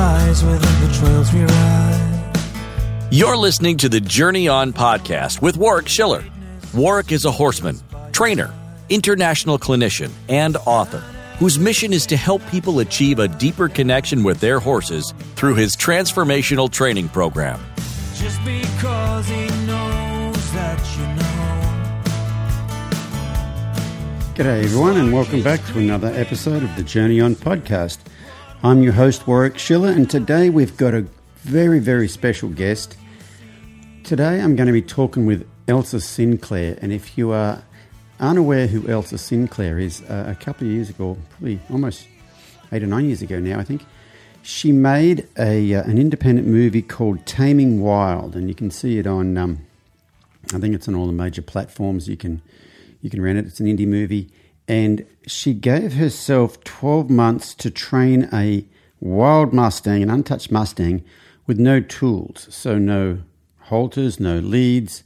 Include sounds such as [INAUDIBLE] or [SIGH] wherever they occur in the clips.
lies within the trails we ride. You're listening to the Journey On podcast with Warwick Schiller. Warwick is a horseman, trainer, international clinician, and author whose mission is to help people achieve a deeper connection with their horses through his transformational training program. Just because he knows that you know. G'day, everyone, and welcome back to another episode of the Journey On podcast. I'm your host, Warwick Schiller, and today we've got a very, very special guest. Today I'm going to be talking with Elsa Sinclair, and if you are unaware who Elsa Sinclair is, uh, a couple of years ago, probably almost eight or nine years ago now, I think, she made a uh, an independent movie called Taming Wild, and you can see it on. Um, I think it's on all the major platforms. You can you can rent it. It's an indie movie, and she gave herself twelve months to train a wild Mustang, an untouched Mustang, with no tools, so no halters, no leads,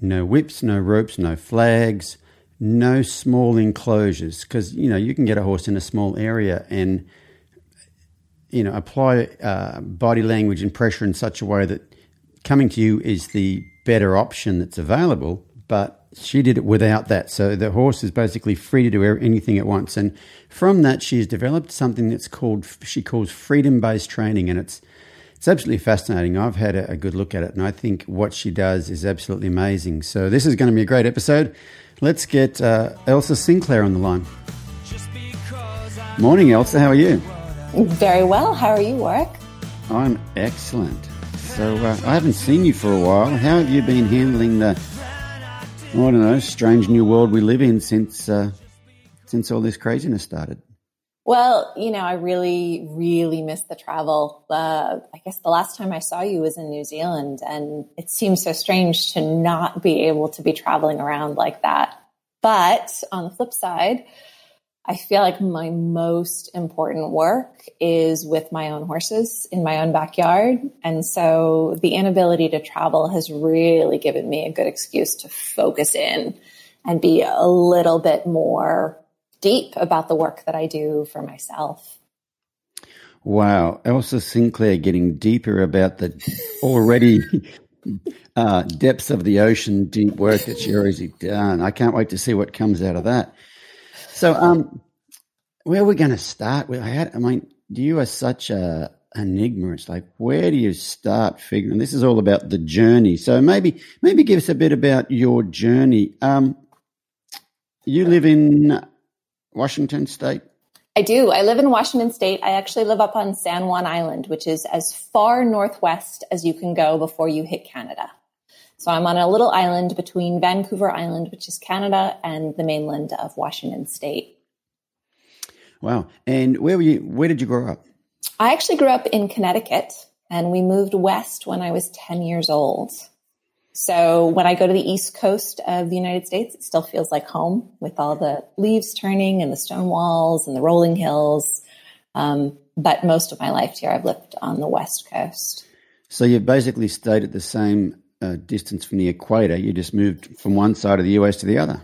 no whips, no ropes, no flags, no small enclosures. Because you know you can get a horse in a small area and you know apply uh, body language and pressure in such a way that coming to you is the better option that's available but she did it without that so the horse is basically free to do anything at once and from that she's developed something that's called she calls freedom based training and it's it's absolutely fascinating. I've had a, a, good look at it, and I think what she does is absolutely amazing. So, this is going to be a great episode. Let's get uh, Elsa Sinclair on the line. Morning, Elsa. How are you? Very well. How are you, Warwick? I'm excellent. So uh, I haven't seen you for a while. How have you been handling the, I don't know, strange new world we live in since uh, since all this craziness started? Well, you know, I really, really miss the travel. Uh, I guess the last time I saw you was in New Zealand, and it seems so strange to not be able to be traveling around like that. But on the flip side, I feel like my most important work is with my own horses in my own backyard. And so the inability to travel has really given me a good excuse to focus in and be a little bit more deep about the work that I do for myself. Wow. Elsa Sinclair getting deeper about the already [LAUGHS] uh, depths of the ocean, deep work that she already done. I can't wait to see what comes out of that. So, um, where are we going to start? I, had, I mean, you are such a enigma. It's like, where do you start figuring? This is all about the journey. So maybe, maybe give us a bit about your journey. Um, you live in Washington State? I do. I live in Washington State. I actually live up on San Juan Island, which is as far northwest as you can go before you hit Canada. So I'm on a little island between Vancouver Island, which is Canada, and the mainland of Washington State. Wow. And where were you where did you grow up? I actually grew up in Connecticut and we moved west when I was 10 years old. So when I go to the east coast of the United States, it still feels like home with all the leaves turning and the stone walls and the rolling hills. Um, but most of my life here, I've lived on the west coast. So you've basically stayed at the same uh, distance from the equator. You just moved from one side of the US to the other.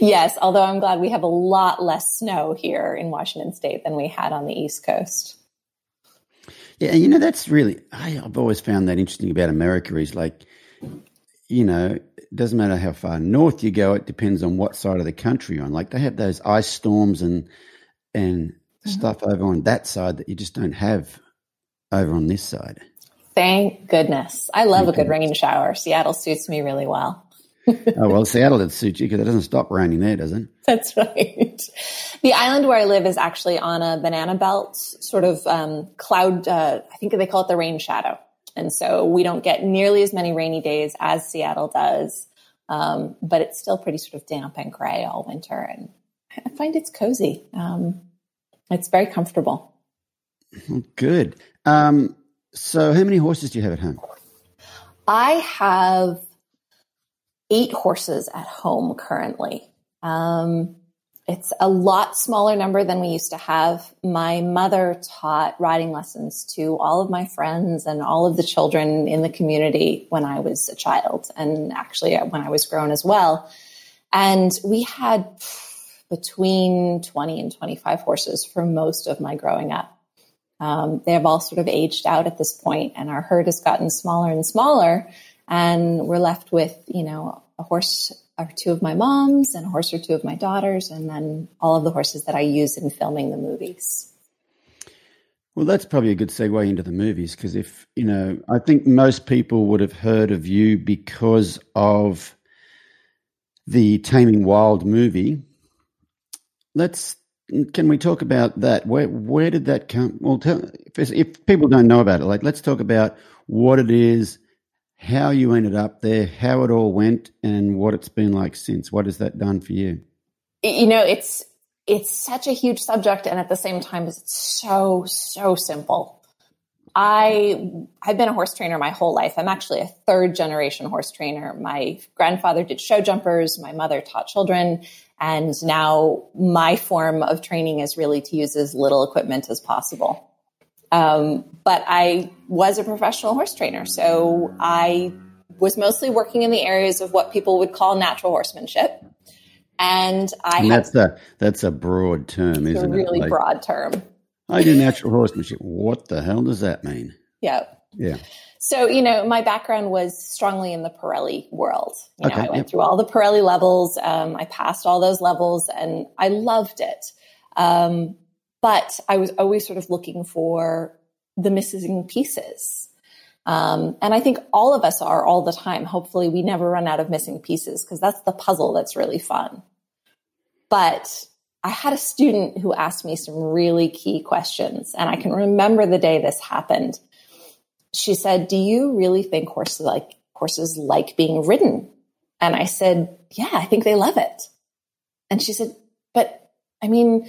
Yes, although I'm glad we have a lot less snow here in Washington State than we had on the East Coast. Yeah, you know that's really I've always found that interesting about America is like you know, it doesn't matter how far north you go, it depends on what side of the country you're on. Like they have those ice storms and and mm-hmm. stuff over on that side that you just don't have over on this side. Thank goodness. I love Thank a good rain shower. Seattle suits me really well. [LAUGHS] oh well, Seattle doesn't suit you because it doesn't stop raining there, does it? [LAUGHS] That's right. The island where I live is actually on a banana belt, sort of um, cloud. Uh, I think they call it the rain shadow. And so we don't get nearly as many rainy days as Seattle does. Um, but it's still pretty sort of damp and gray all winter. And I find it's cozy. Um, it's very comfortable. Good. Um, so, how many horses do you have at home? I have eight horses at home currently. Um, it's a lot smaller number than we used to have. My mother taught riding lessons to all of my friends and all of the children in the community when I was a child, and actually when I was grown as well. And we had between 20 and 25 horses for most of my growing up. Um, they have all sort of aged out at this point, and our herd has gotten smaller and smaller, and we're left with you know a horse or two of my mom's and a horse or two of my daughters, and then all of the horses that I use in filming the movies. Well, that's probably a good segue into the movies because if, you know, I think most people would have heard of you because of the Taming Wild movie. Let's, can we talk about that? Where, where did that come? Well, tell, if, if people don't know about it, like, let's talk about what it is, how you ended up there, how it all went, and what it's been like since. What has that done for you? You know, it's it's such a huge subject, and at the same time, it's so so simple. I I've been a horse trainer my whole life. I'm actually a third generation horse trainer. My grandfather did show jumpers. My mother taught children. And now my form of training is really to use as little equipment as possible. Um, but I was a professional horse trainer. So I was mostly working in the areas of what people would call natural horsemanship. And I and that's a that's a broad term, isn't a really it? Like, broad term. I do natural horsemanship. What the hell does that mean? Yeah. Yeah. So, you know, my background was strongly in the Parelli world. You know, Okay, I went yep. through all the Parelli levels. Um, I passed all those levels and I loved it. Um, but I was always sort of looking for the missing pieces. Um, and I think all of us are all the time. Hopefully, we never run out of missing pieces because that's the puzzle that's really fun. But I had a student who asked me some really key questions, and I can remember the day this happened. She said, "Do you really think horses like horses like being ridden?" And I said, "Yeah, I think they love it." And she said, "But I mean,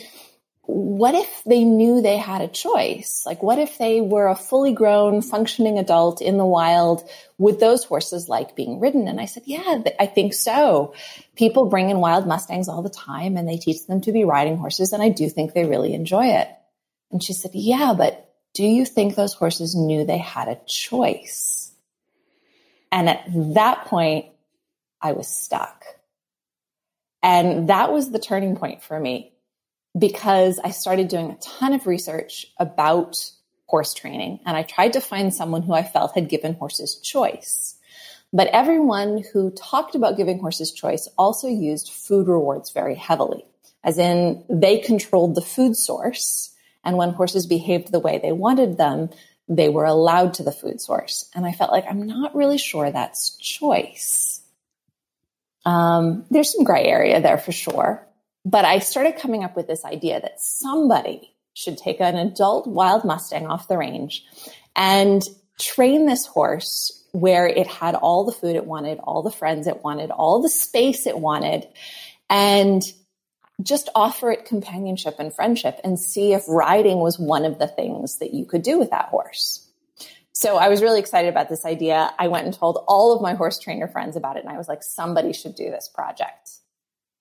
what if they knew they had a choice? Like, what if they were a fully grown, functioning adult in the wild? Would those horses like being ridden? And I said, Yeah, th- I think so. People bring in wild Mustangs all the time and they teach them to be riding horses. And I do think they really enjoy it. And she said, Yeah, but do you think those horses knew they had a choice? And at that point, I was stuck. And that was the turning point for me because I started doing a ton of research about horse training and I tried to find someone who I felt had given horses choice. But everyone who talked about giving horses choice also used food rewards very heavily, as in they controlled the food source. And when horses behaved the way they wanted them, they were allowed to the food source. And I felt like I'm not really sure that's choice. Um, there's some gray area there for sure. But I started coming up with this idea that somebody should take an adult wild Mustang off the range and train this horse where it had all the food it wanted, all the friends it wanted, all the space it wanted, and just offer it companionship and friendship and see if riding was one of the things that you could do with that horse. So I was really excited about this idea. I went and told all of my horse trainer friends about it, and I was like, somebody should do this project.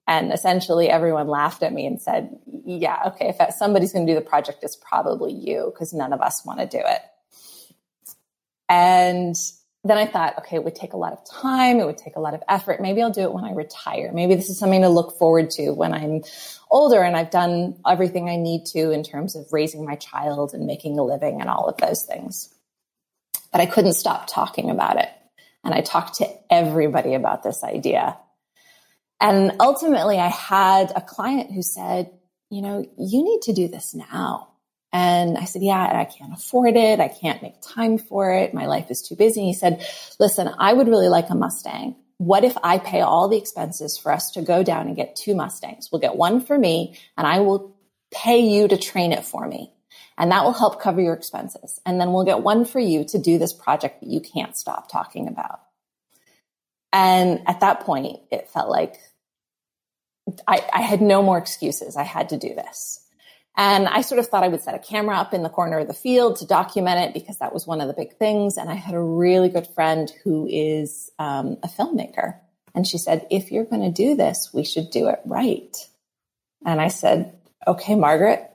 And essentially, everyone laughed at me and said, Yeah, okay, if somebody's going to do the project, it's probably you because none of us want to do it. And then I thought, okay, it would take a lot of time. It would take a lot of effort. Maybe I'll do it when I retire. Maybe this is something to look forward to when I'm older and I've done everything I need to in terms of raising my child and making a living and all of those things. But I couldn't stop talking about it. And I talked to everybody about this idea. And ultimately, I had a client who said, you know, you need to do this now. And I said, yeah, I can't afford it. I can't make time for it. My life is too busy. he said, listen, I would really like a Mustang. What if I pay all the expenses for us to go down and get two Mustangs? We'll get one for me and I will pay you to train it for me. And that will help cover your expenses. And then we'll get one for you to do this project that you can't stop talking about. And at that point, it felt like I, I, had no more excuses. I had to do this. And I sort of thought I would set a camera up in the corner of the field to document it because that was one of the big things. And I had a really good friend who is um, a filmmaker. And she said, if you're going to do this, we should do it right. And I said, okay, Margaret,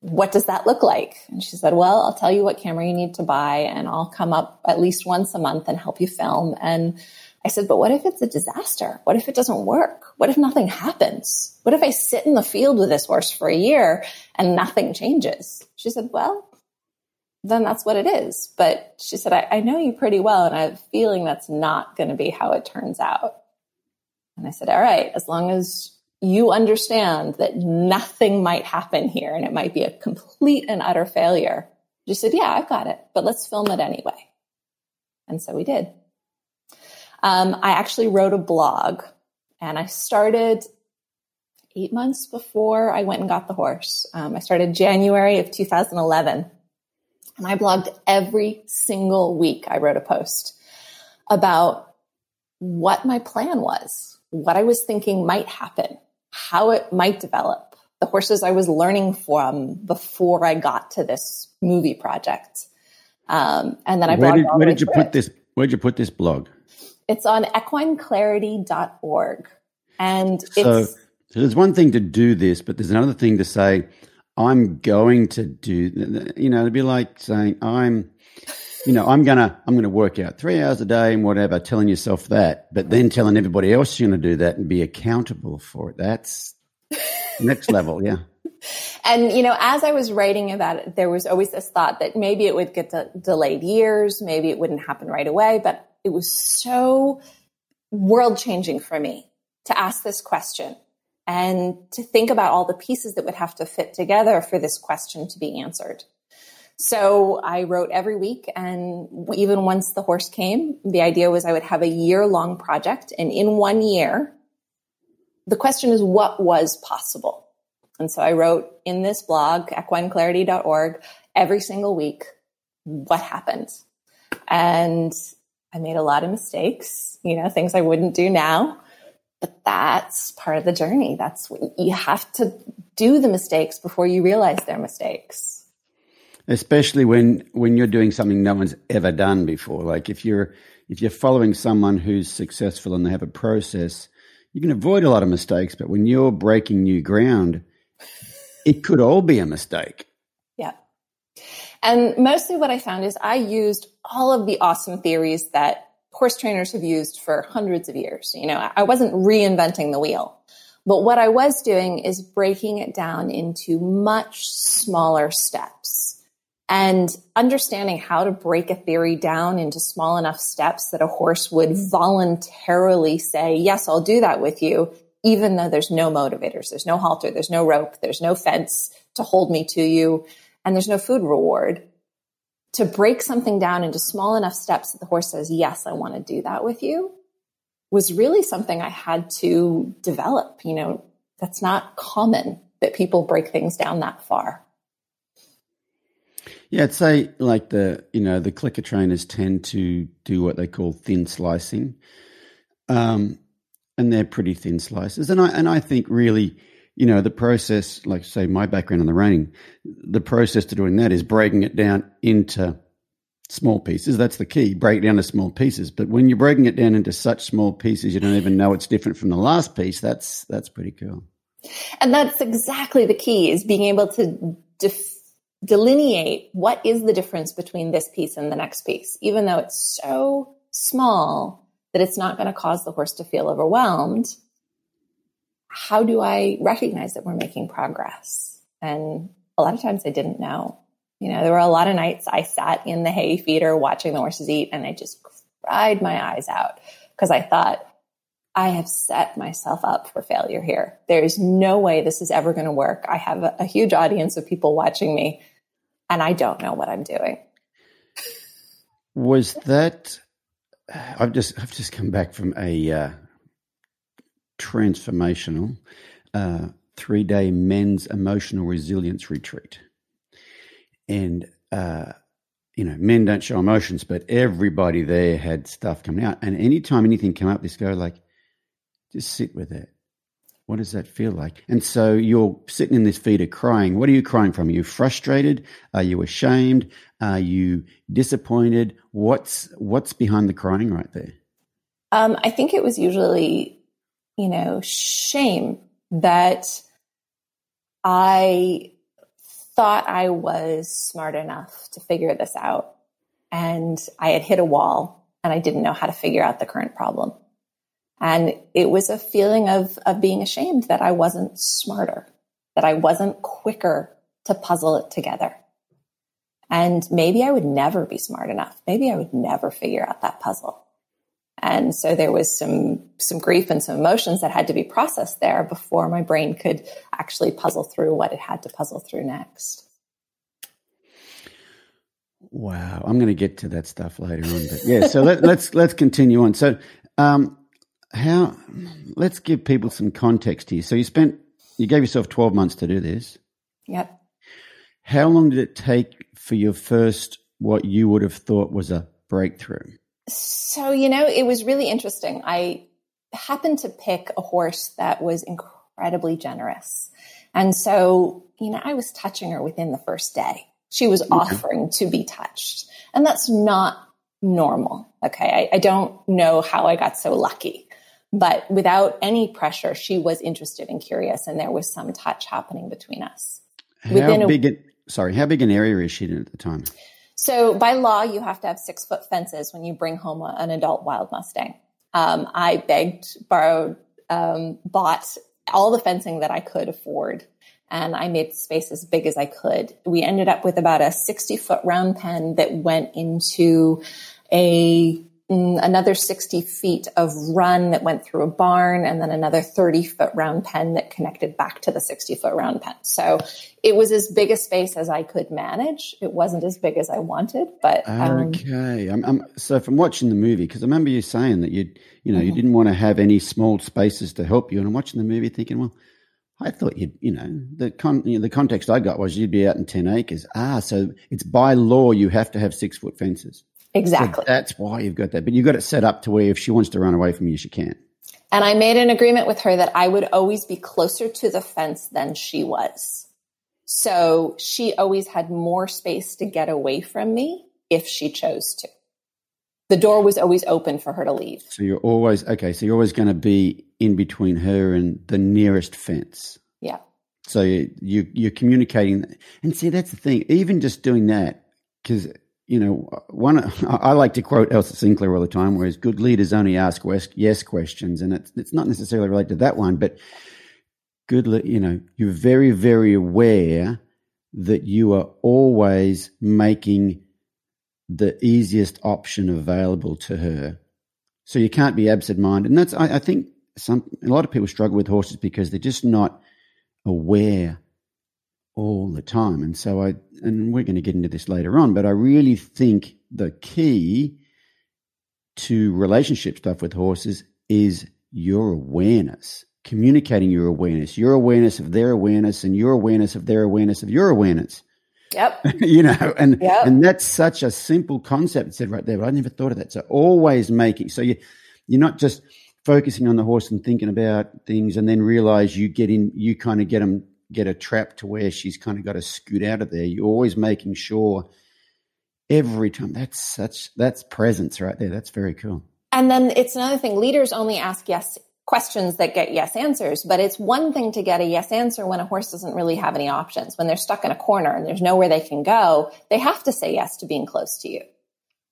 what does that look like? And she said, well, I'll tell you what camera you need to buy and I'll come up at least once a month and help you film. And I said, but what if it's a disaster? What if it doesn't work? What if nothing happens? What if I sit in the field with this horse for a year and nothing changes? She said, well, then that's what it is. But she said, I, I know you pretty well, and I have a feeling that's not going to be how it turns out. And I said, All right, as long as you understand that nothing might happen here and it might be a complete and utter failure. She said, Yeah, I've got it, but let's film it anyway. And so we did. Um, I actually wrote a blog and I started eight months before I went and got the horse. Um, I started January of 2011 and I blogged every single week. I wrote a post about what my plan was, what I was thinking might happen, how it might develop, the horses I was learning from before I got to this movie project. Um, and then I where did, where did you put it. this? Where did you put this blog? It's on equineclarity.org. And it's. So, so there's one thing to do this, but there's another thing to say, I'm going to do, you know, it'd be like saying, I'm, you know, I'm gonna, I'm gonna work out three hours a day and whatever, telling yourself that, but then telling everybody else you're gonna do that and be accountable for it. That's next [LAUGHS] level, yeah. And, you know, as I was writing about it, there was always this thought that maybe it would get de- delayed years, maybe it wouldn't happen right away, but it was so world changing for me to ask this question and to think about all the pieces that would have to fit together for this question to be answered. So I wrote every week, and even once the horse came, the idea was I would have a year long project. And in one year, the question is what was possible? And so I wrote in this blog, equineclarity.org, every single week, what happened? And I made a lot of mistakes, you know, things I wouldn't do now. But that's part of the journey. That's what you have to do the mistakes before you realize they're mistakes. Especially when when you're doing something no one's ever done before. Like if you're if you're following someone who's successful and they have a process, you can avoid a lot of mistakes. But when you're breaking new ground, it could all be a mistake. And mostly what I found is I used all of the awesome theories that horse trainers have used for hundreds of years. You know, I wasn't reinventing the wheel. But what I was doing is breaking it down into much smaller steps and understanding how to break a theory down into small enough steps that a horse would voluntarily say, yes, I'll do that with you, even though there's no motivators, there's no halter, there's no rope, there's no fence to hold me to you, and there's no food reward to break something down into small enough steps that the horse says, Yes, I want to do that with you, was really something I had to develop. You know, that's not common that people break things down that far. Yeah, I'd say like the you know the clicker trainers tend to do what they call thin slicing, um, and they're pretty thin slices. And I and I think really you know, the process, like say my background in the reining, the process to doing that is breaking it down into small pieces. That's the key. Break down to small pieces. But when you're breaking it down into such small pieces, you don't even know it's different from the last piece. That's that's pretty cool. And that's exactly the key is being able to def- delineate what is the difference between this piece and the next piece, even though it's so small that it's not going to cause the horse to feel overwhelmed how do I recognize that we're making progress? And a lot of times I didn't know. You know, there were a lot of nights I sat in the hay feeder watching the horses eat and I just cried my eyes out because I thought, I have set myself up for failure here. There's no way this is ever going to work. I have a, a, huge audience of people watching me and I don't know what I'm doing. Was that I've just I've just come back from a uh, transformational uh, three day men's emotional resilience retreat. And, uh, you know, men don't show emotions, but everybody there had stuff coming out. And anytime anything came up, this go like, just sit with it. What does that feel like? And so you're sitting in this feeder crying. What are you crying from? Are you frustrated? Are you ashamed? Are you disappointed? What's what's behind the crying right there? Um, I think it was usually you know, shame that I thought I was smart enough to figure this out. And I had hit a wall and I didn't know how to figure out the current problem. And it was a feeling of, of being ashamed that I wasn't smarter, that I wasn't quicker to puzzle it together. And maybe I would never be smart enough. Maybe I would never figure out that puzzle. And so there was some, some grief and some emotions that had to be processed there before my brain could actually puzzle through what it had to puzzle through next. Wow, I'm going to get to that stuff later on, but yeah. So let, us let's, let's continue on. So, um, how? Let's give people some context here. So you spent, you gave yourself 12 months to do this. Yep. How long did it take for your first, what you would have thought was a breakthrough? So you know, it was really interesting. I happened to pick a horse that was incredibly generous, and so you know, I was touching her within the first day she was offering to be touched. And that's not normal. Okay. I, I, don't know how I got so lucky, but without any pressure, she was interested and curious, and there was some touch happening between us. How Within big? A, sorry, how big an area is she in at the time? So by law, you have to have six foot fences when you bring home a, an adult wild Mustang. Um, I begged, borrowed, um, bought all the fencing that I could afford and I made the space as big as I could. We ended up with about a 60 foot round pen that went into a another 60 feet of run that went through a barn and then another 30 foot round pen that connected back to the 60 foot round pen. So it was as big a space as I could manage. It wasn't as big as I wanted, but. Um, okay. I'm, I'm, so from watching the movie, because I remember you saying that you, you know, mm-hmm. you didn't want to have any small spaces to help you. And I'm watching the movie thinking, well, I thought you'd, you know, the con, you know, the context I got was you'd be out in 10 acres. Ah, so it's by law you have to have six foot fences. Exactly. So that's why you've got that. But you've got it set up to where if she wants to run away from you, she can. And I made an agreement with her that I would always be closer to the fence than she was. So she always had more space to get away from me if she chose to. The door was always open for her to leave. So you're always, okay, so you're always going to be in between her and the nearest fence. Yeah. So you, you you're communicating, and see that's the thing. Even just doing that, because you know, one I like to quote Elsa Sinclair all the time, whereas good leaders only ask yes questions, and it's it's not necessarily related to that one, but good, you know, you're very very aware that you are always making the easiest option available to her. So you can't be absent-minded, and that's I, I think some a lot of people struggle with horses because they're just not aware all the time. And so I and we're going to get into this later on, but I really think the key to relationship stuff with horses is your awareness, communicating your awareness, your awareness of their awareness and your awareness of their awareness of your awareness. Yep. [LAUGHS] you know, and yep. and that's such a simple concept said right there, but I never thought of that. So always making so you you're not just focusing on the horse and thinking about things and then realize you get in you kind of get them get a trap to where she's kind of got to scoot out of there. You're always making sure every time that's such that's presence right there. That's very cool. And then it's another thing leaders only ask yes questions that get yes answers but it's one thing to get a yes answer when a horse doesn't really have any options. When they're stuck in a corner and there's nowhere they can go they have to say yes to being close to you.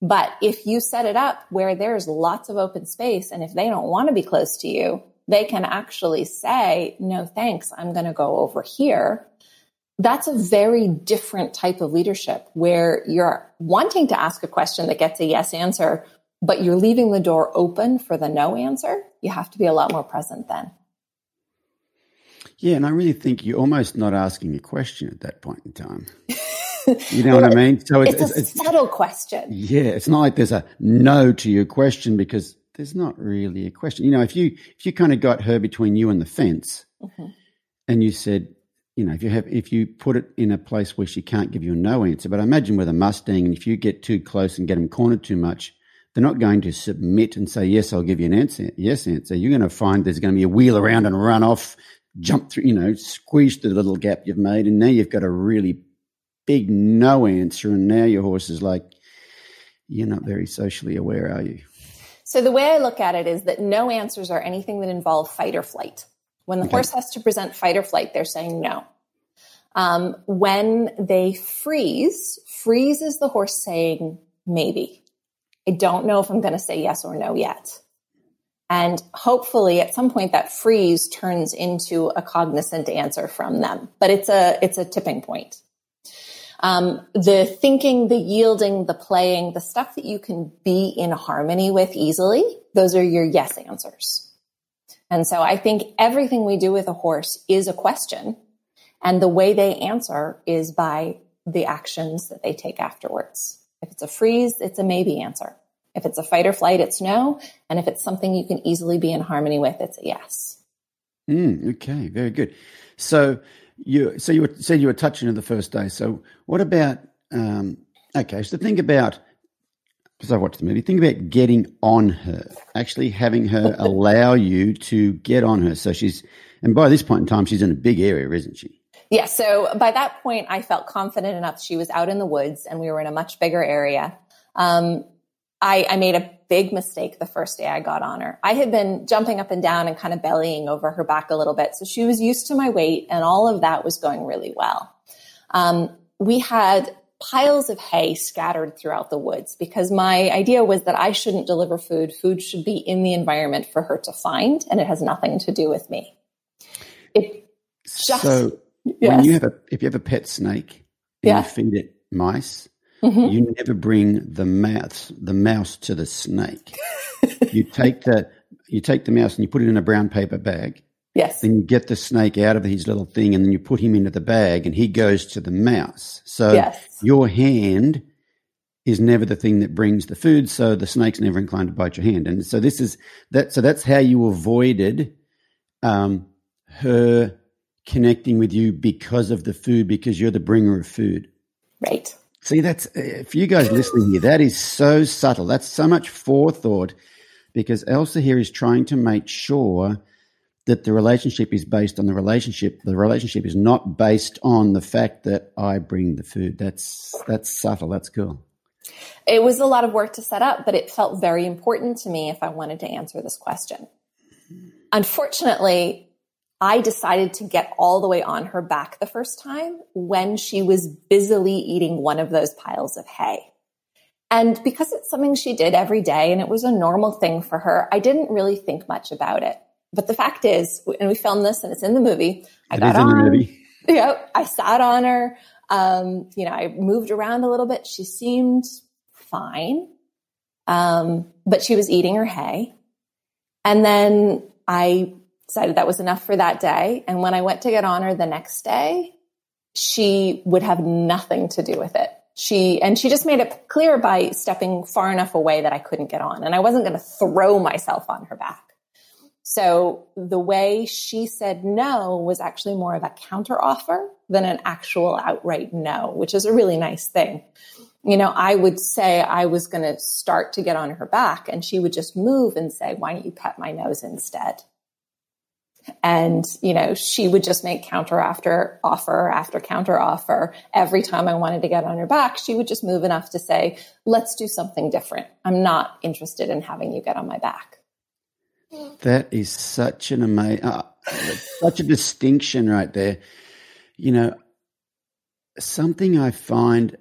But if you set it up where there's lots of open space and if they don't want to be close to you, they can actually say, no, thanks. I'm going to go over here. That's a very different type of leadership where you're wanting to ask a question that gets a yes answer, but you're leaving the door open for the no answer. You have to be a lot more present then. Yeah, and I really think you're almost not asking a question at that point in time. [LAUGHS] You know what I mean? So it's, it's a it's, subtle question. Yeah, it's not like there's a no to your question because there's not really a question. You know, if you if you kind of got her between you and the fence, mm-hmm. and you said, you know, if you have if you put it in a place where she can't give you a no answer, but I imagine with a Mustang, and if you get too close and get them cornered too much, they're not going to submit and say yes, I'll give you an answer, yes answer. You're going to find there's going to be a wheel around and run off, jump through, you know, squeeze the little gap you've made, and now you've got a really big no answer. And now your horse is like, you're not very socially aware, are you? So the way I look at it is that no answers are anything that involve fight or flight. When the okay. horse has to present fight or flight, they're saying no. Um, when they freeze, freeze is the horse saying maybe. I don't know if I'm going to say yes or no yet. And hopefully at some point that freeze turns into a cognizant answer from them. But it's a, it's a tipping point. Um, the thinking, the yielding, the playing, the stuff that you can be in harmony with easily, those are your yes answers. And so I think everything we do with a horse is a question. And the way they answer is by the actions that they take afterwards. If it's a freeze, it's a maybe answer. If it's a fight or flight, it's no. And if it's something you can easily be in harmony with, it's a yes. Mm, okay, very good. So you so you were, said you were touching her the first day. So what about um, okay? So think about because I watched the movie. Think about getting on her, actually having her [LAUGHS] allow you to get on her. So she's and by this point in time, she's in a big area, isn't she? Yeah. So by that point, I felt confident enough. She was out in the woods, and we were in a much bigger area. Um, I, I made a big mistake the first day I got on her. I had been jumping up and down and kind of bellying over her back a little bit. So she was used to my weight and all of that was going really well. Um, we had piles of hay scattered throughout the woods because my idea was that I shouldn't deliver food. Food should be in the environment for her to find and it has nothing to do with me. It just, so yes. when you have a, if you have a pet snake and yeah. you feed it mice, Mm-hmm. You never bring the mouse the mouse to the snake. [LAUGHS] you take the you take the mouse and you put it in a brown paper bag. Yes. Then you get the snake out of his little thing and then you put him into the bag and he goes to the mouse. So yes. your hand is never the thing that brings the food, so the snake's never inclined to bite your hand. And so this is that so that's how you avoided um, her connecting with you because of the food, because you're the bringer of food. Right. See, that's for you guys listening here. That is so subtle. That's so much forethought because Elsa here is trying to make sure that the relationship is based on the relationship. The relationship is not based on the fact that I bring the food. That's that's subtle. That's cool. It was a lot of work to set up, but it felt very important to me if I wanted to answer this question. Unfortunately, I decided to get all the way on her back the first time when she was busily eating one of those piles of hay. And because it's something she did every day and it was a normal thing for her, I didn't really think much about it. But the fact is, and we filmed this and it's in the movie, I it got on. the movie. [LAUGHS] You know, I sat on her. Um, you know, I moved around a little bit. She seemed fine. Um, but she was eating her hay. And then I decided that was enough for that day. And when I went to get on her the next day, she would have nothing to do with it. She, and she just made it clear by stepping far enough away that I couldn't get on and I wasn't going to throw myself on her back. So the way she said no was actually more of a counter offer than an actual outright no, which is a really nice thing. You know, I would say I was going to start to get on her back and she would just move and say, why don't you pet my nose instead? And, you know, she would just make counter after offer after counter offer. Every time I wanted to get on her back, she would just move enough to say, let's do something different. I'm not interested in having you get on my back. That is such an amazing, uh, such a distinction right there. You know, something I find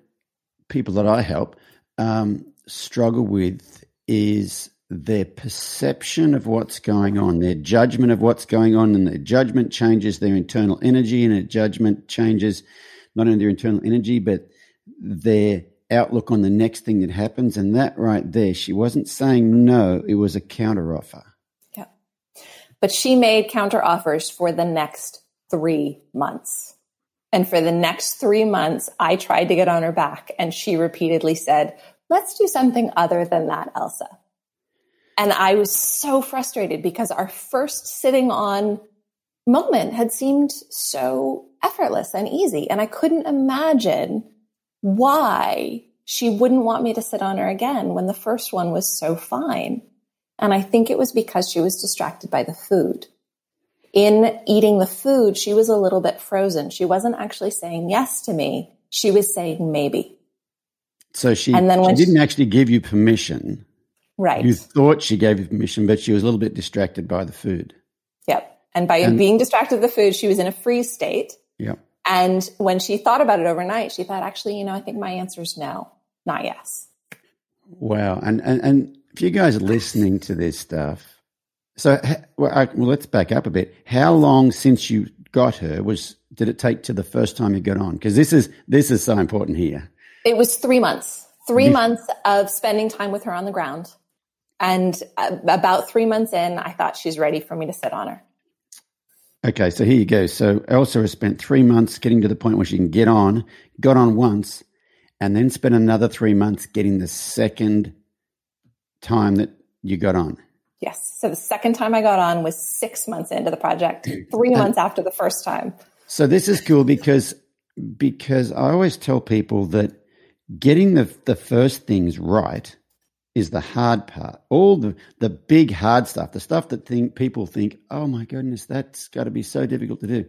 people that I help um, struggle with is their perception of what's going on, their judgment of what's going on, and their judgment changes their internal energy, and their judgment changes not only their internal energy, but their outlook on the next thing that happens. And that right there, she wasn't saying no, it was a counter offer. Yeah. But she made counter offers for the next three months. And for the next three months, I tried to get on her back, and she repeatedly said, Let's do something other than that, Elsa. And I was so frustrated because our first sitting on moment had seemed so effortless and easy. And I couldn't imagine why she wouldn't want me to sit on her again when the first one was so fine. And I think it was because she was distracted by the food. In eating the food, she was a little bit frozen. She wasn't actually saying yes to me. She was saying maybe. So she, and then when she didn't she, actually give you permission Right. You thought she gave you permission, but she was a little bit distracted by the food. Yep. And by and, being distracted with the food, she was in a freeze state. Yep. And when she thought about it overnight, she thought, actually, you know, I think my answer is no, not yes. Wow. And, and, and if you guys are listening to this stuff, so well, I, well, let's back up a bit. How long since you got her was did it take to the first time you got on? Because this is this is so important here. It was three months. Three months of spending time with her on the ground, and uh, about three months in, I thought she's ready for me to sit on her. Okay, so here you go. So Elsa has spent three months getting to the point where she can get on, got on once, and then spent another three months getting the second time that you got on. Yes. So the second time I got on was six months into the project, three months after the first time. So this is cool because because I always tell people that getting the the first things right is the hard part. All the the big hard stuff, the stuff that think people think, oh my goodness, that's got to be so difficult to do.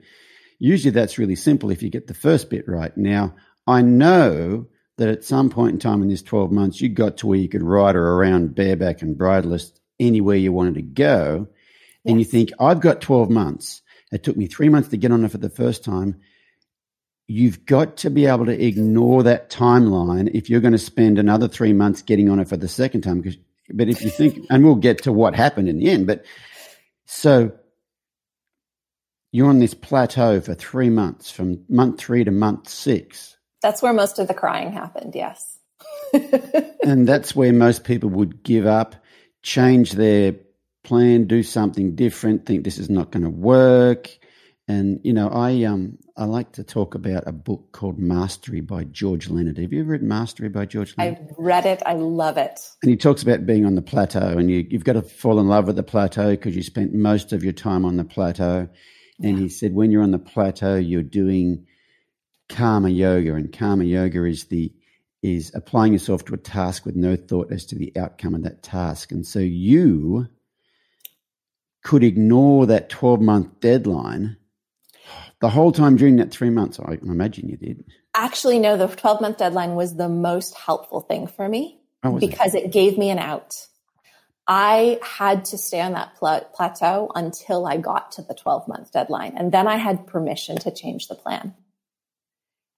Usually that's really simple if you get the first bit right. Now I know that at some point in time in this 12 months, you got to where you could ride her around bareback and bridleless anywhere you wanted to go. And you think, I've got 12 months. It took me three months to get on her for the first time you've got to be able to ignore that timeline if you're going to spend another three months getting on it for the second time. Because, but if you think, [LAUGHS] and we'll get to what happened in the end, but so you're on this plateau for three months, from month three to month six. That's where most of the crying happened, yes. [LAUGHS] and that's where most people would give up, change their plan, do something different, think this is not going to work. And you know, I um I like to talk about a book called Mastery by George Leonard. Have you ever read Mastery by George Leonard? I've read it. I love it. And he talks about being on the plateau, and you, you've got to fall in love with the plateau because you spent most of your time on the plateau. And yeah. he said, when you're on the plateau, you're doing karma yoga, and karma yoga is the is applying yourself to a task with no thought as to the outcome of that task. And so you could ignore that 12 month deadline the whole time during that three months? I imagine you did. Actually, no, the 12 month deadline was the most helpful thing for me oh, because it? it? gave me an out. I had to stay on that pl- plateau until I got to the 12 month deadline. And then I had permission to change the plan.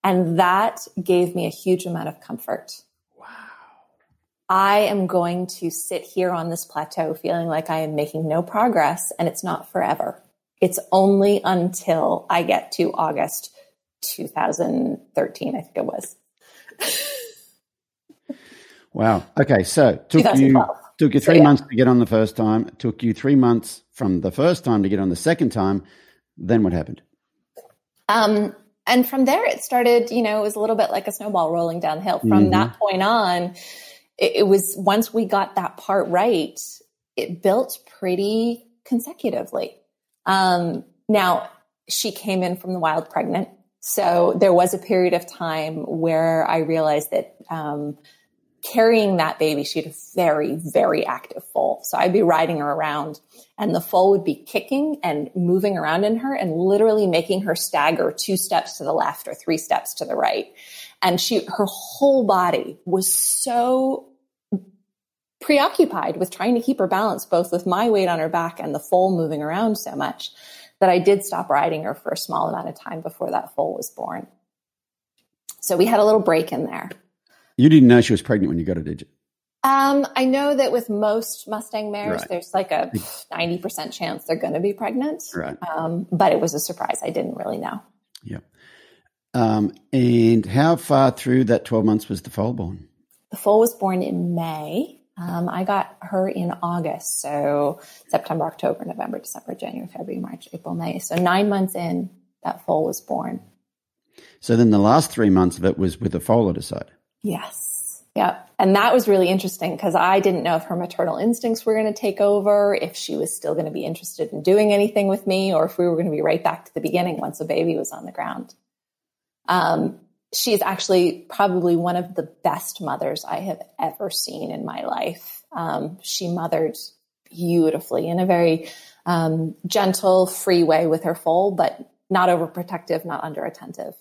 And that gave me a huge amount of comfort. Wow. I am going to sit here on this plateau feeling like I am making no progress and it's not forever. It's only until I get to August 2013, I think it was. [LAUGHS] wow. Okay. So took you took you three so, yeah. months to get on the first time. It took you three months from the first time to get on the second time. Then what happened? Um, and from there, it started. You know, it was a little bit like a snowball rolling downhill. From mm-hmm. that point on, it, it was once we got that part right, it built pretty consecutively. Um, now, she came in from the wild pregnant. So there was a period of time where I realized that um, carrying that baby, she had a very, very active foal. So I'd be riding her around and the foal would be kicking and moving around in her and literally making her stagger two steps to the left or three steps to the right. And she, her whole body was so preoccupied with trying to keep her balance, both with my weight on her back and the foal moving around so much that I did stop riding her for a small amount of time before that foal was born. So we had a little break in there. You didn't know she was pregnant when you got her, did you? Um, I know that with most Mustang mares, right. there's like a 90% chance they're going to be pregnant. Right. Um, but it was a surprise. I didn't really know. Yeah. Um, and how far through that 12 months was the foal born? The foal was born in May. Um, I got her in August. So September, October, November, December, January, February, March, April, May. So nine months in, that foal was born. So then the last three months of it was with the foal at side. Yes. Yeah. And that was really interesting because I didn't know if her maternal instincts were going to take over, if she was still going to be interested in doing anything with me, or if we were going to be right back to the beginning once the baby was on the ground. Um, she's actually probably one of the best mothers I have ever seen in my life. Um, she mothered beautifully in a very um, gentle, free way with her foal, but not overprotective, not under attentive.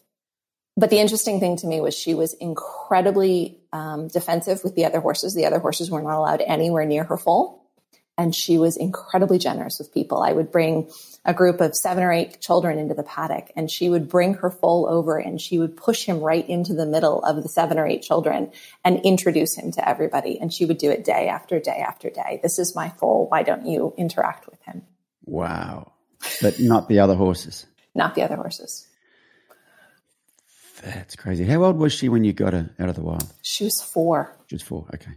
But the interesting thing to me was she was incredibly um, defensive with the other horses. The other horses were not allowed anywhere near her foal and she was incredibly generous with people. I would bring a group of seven or eight children into the paddock and she would bring her foal over and she would push him right into the middle of the seven or eight children and introduce him to everybody. And she would do it day after day after day. This is my foal. Why don't you interact with him? Wow. But not the other horses. not the other horses. That's crazy. How old was she when you got her out of the wild? She was four. She was four. Okay.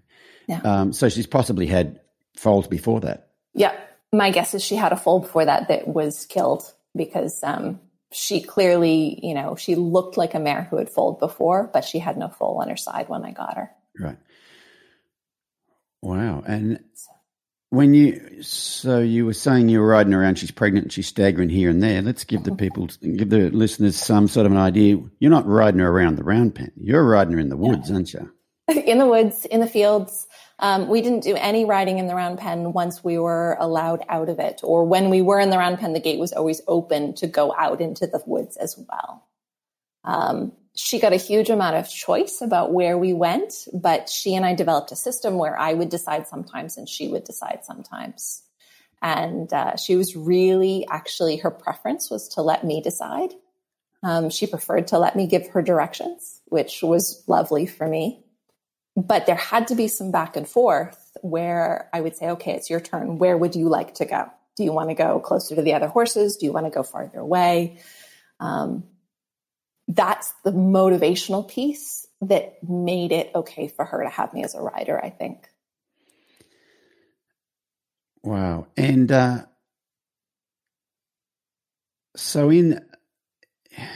Yeah. Um, so she's possibly had foals before that. Yeah. My guess is she had a foal before that that was killed because um, she clearly, you know, she looked like a mare who had foaled before, but she had no foal on her side when I got her. Right. Wow. And when you, so you were saying you were riding around, she's pregnant, she's staggering here and there. Let's give the people, give the listeners some sort of an idea. You're not riding her around the round pen. You're riding her in the woods, yeah. aren't you? [LAUGHS] in the woods, in the fields. Um, we didn't do any riding in the round pen once we were allowed out of it, or when we were in the round pen, the gate was always open to go out into the woods as well. Um, she got a huge amount of choice about where we went, but she and I developed a system where I would decide sometimes and she would decide sometimes. And uh, she was really actually her preference was to let me decide. Um, she preferred to let me give her directions, which was lovely for me. But there had to be some back and forth where I would say, okay, it's your turn. Where would you like to go? Do you want to go closer to the other horses? Do you want to go farther away? Um, that's the motivational piece that made it okay for her to have me as a rider, I think. Wow. And uh, so in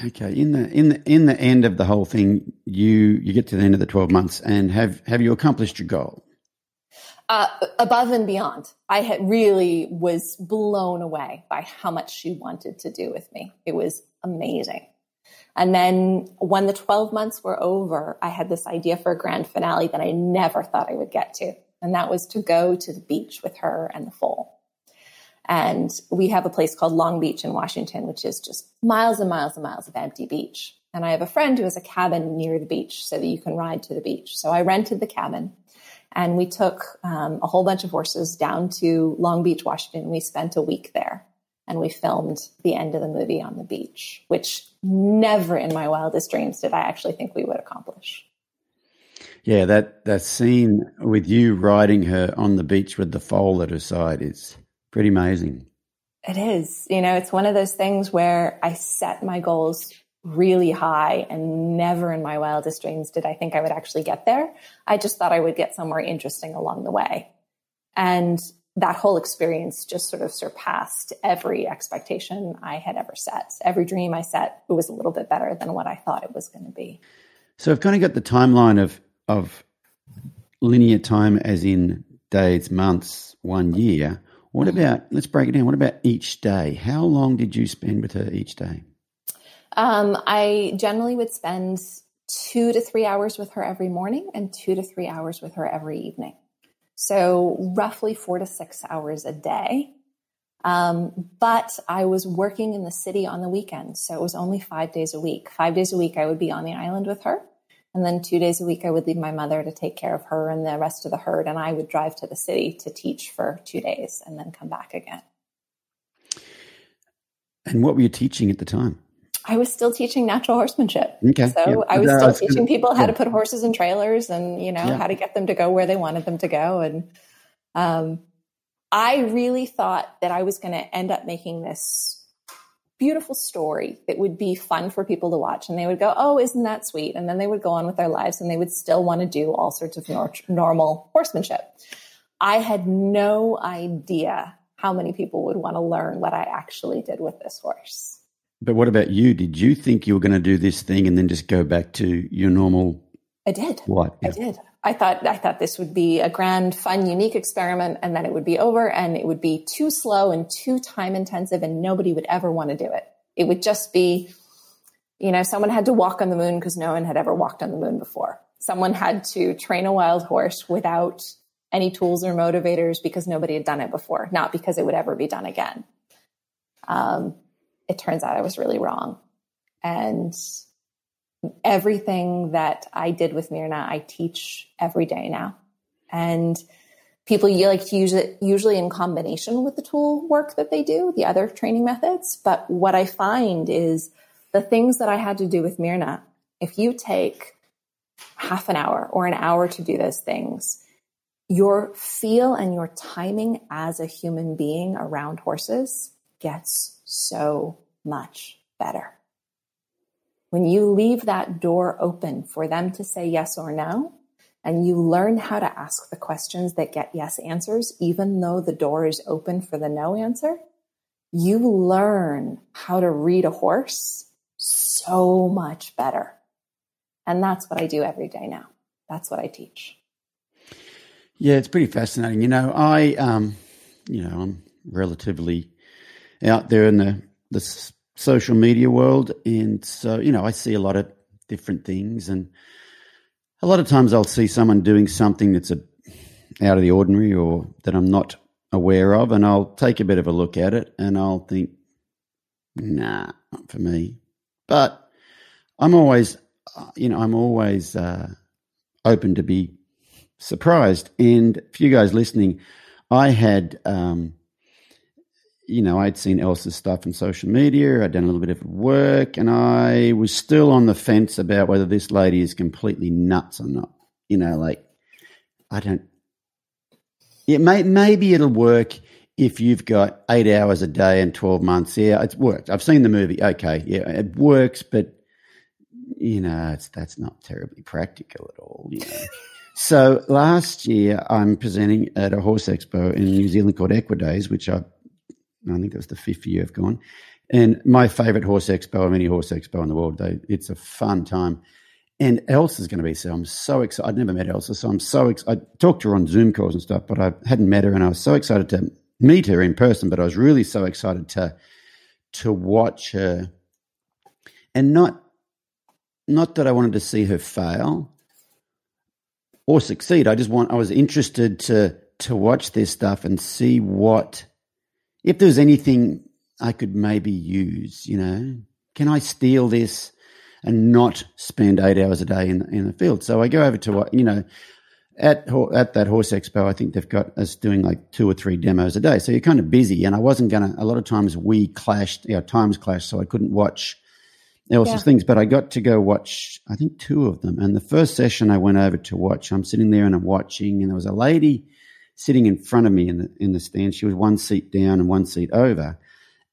okay, in the in the in the end of the whole thing, you you get to the end of the 12 months and have have you accomplished your goal? Uh, above and beyond. I had really was blown away by how much she wanted to do with me. It was amazing. And then when the 12 months were over, I had this idea for a grand finale that I never thought I would get to. And that was to go to the beach with her and the foal. And we have a place called Long Beach in Washington, which is just miles and miles and miles of empty beach. And I have a friend who has a cabin near the beach so that you can ride to the beach. So I rented the cabin and we took um, a whole bunch of horses down to Long Beach, Washington. We spent a week there and we filmed the end of the movie on the beach, which never in my wildest dreams did I actually think we would accomplish. Yeah, that, that scene with you riding her on the beach with the foal at her side is pretty amazing. It is. You know, it's one of those things where I set my goals really high and never in my wildest dreams did I think I would actually get there. I just thought I would get somewhere interesting along the way. And that whole experience just sort of surpassed every expectation I had ever set. Every dream I set it was a little bit better than what I thought it was going to be. So I've kind of got the timeline of of linear time as in days, months, one year. What about let's break it down. What about each day? How long did you spend with her each day? Um, I generally would spend two to three hours with her every morning and two to three hours with her every evening. So roughly four to six hours a day. Um, but I was working in the city on the weekends. So it was only five days a week. Five days a week, I would be on the island with her. And then two days a week, I would leave my mother to take care of her and the rest of the herd. And I would drive to the city to teach for two days and then come back again. And what were you teaching at the time? I was still teaching natural horsemanship. Okay. So yeah. I was still teaching people how yeah. to put horses in trailers and, you know, yeah. how to get them to go where they wanted them to go. And um, I really thought that I was going to end up making this beautiful story that would be fun for people to watch. And they would go, Oh, isn't that sweet? And then they would go on with their lives and they would still want to do all sorts of nor- normal horsemanship. I had no idea how many people would want to learn what I actually did with this horse. But what about you? Did you think you were going to do this thing and then just go back to your normal? I did. What? Yeah. I did. I thought I thought this would be a grand, fun, unique experiment, and then it would be over, and it would be too slow and too time intensive, and nobody would ever want to do it. It would just be, you know, someone had to walk on the moon because no one had ever walked on the moon before. Someone had to train a wild horse without any tools or motivators because nobody had done it before, not because it would ever be done again. Um, it turns out I was really wrong. And everything that I did with Myrna, I teach every day now. And people like to use it usually in combination with the tool work that they do, the other training methods. But what I find is the things that I had to do with Myrna, if you take half an hour or an hour to do those things, your feel and your timing as a human being around horses gets so much better. When you leave that door open for them to say yes or no, and you learn how to ask the questions that get yes answers, even though the door is open for the no answer, you learn how to read a horse so much better. And that's what I do every day now. That's what I teach. Yeah, it's pretty fascinating. You know, I, um, you know, I'm relatively out there in the the social media world, and so you know, I see a lot of different things, and a lot of times I'll see someone doing something that's a out of the ordinary or that I'm not aware of, and I'll take a bit of a look at it, and I'll think, nah, not for me. But I'm always, uh, you know, I'm always uh, open to be surprised. And for you guys listening, I had, um, you know, I'd seen Elsa's stuff on social media. I'd done a little bit of work, and I was still on the fence about whether this lady is completely nuts or not. You know, like I don't. It may maybe it'll work if you've got eight hours a day and twelve months. Yeah, it's worked. I've seen the movie. Okay, yeah, it works, but you know, it's that's not terribly practical at all. You know. [LAUGHS] So last year, I'm presenting at a horse expo in New Zealand called Equidays, which I, I think that was the fifth year I've gone. And my favorite horse expo of any horse expo in the world. They, it's a fun time. And Elsa's going to be so. I'm so excited. I'd never met Elsa, so I'm so excited. I talked to her on Zoom calls and stuff, but I hadn't met her, and I was so excited to meet her in person. But I was really so excited to to watch her, and not not that I wanted to see her fail, or succeed. I just want, I was interested to, to watch this stuff and see what, if there's anything I could maybe use, you know, can I steal this and not spend eight hours a day in, in the field? So I go over to what, you know, at at that horse expo, I think they've got us doing like two or three demos a day. So you're kind of busy, and I wasn't gonna. A lot of times we clashed, our times clashed, so I couldn't watch Elsa's yeah. things, but I got to go watch, I think, two of them. And the first session I went over to watch, I'm sitting there and I'm watching, and there was a lady sitting in front of me in the in the stand. She was one seat down and one seat over.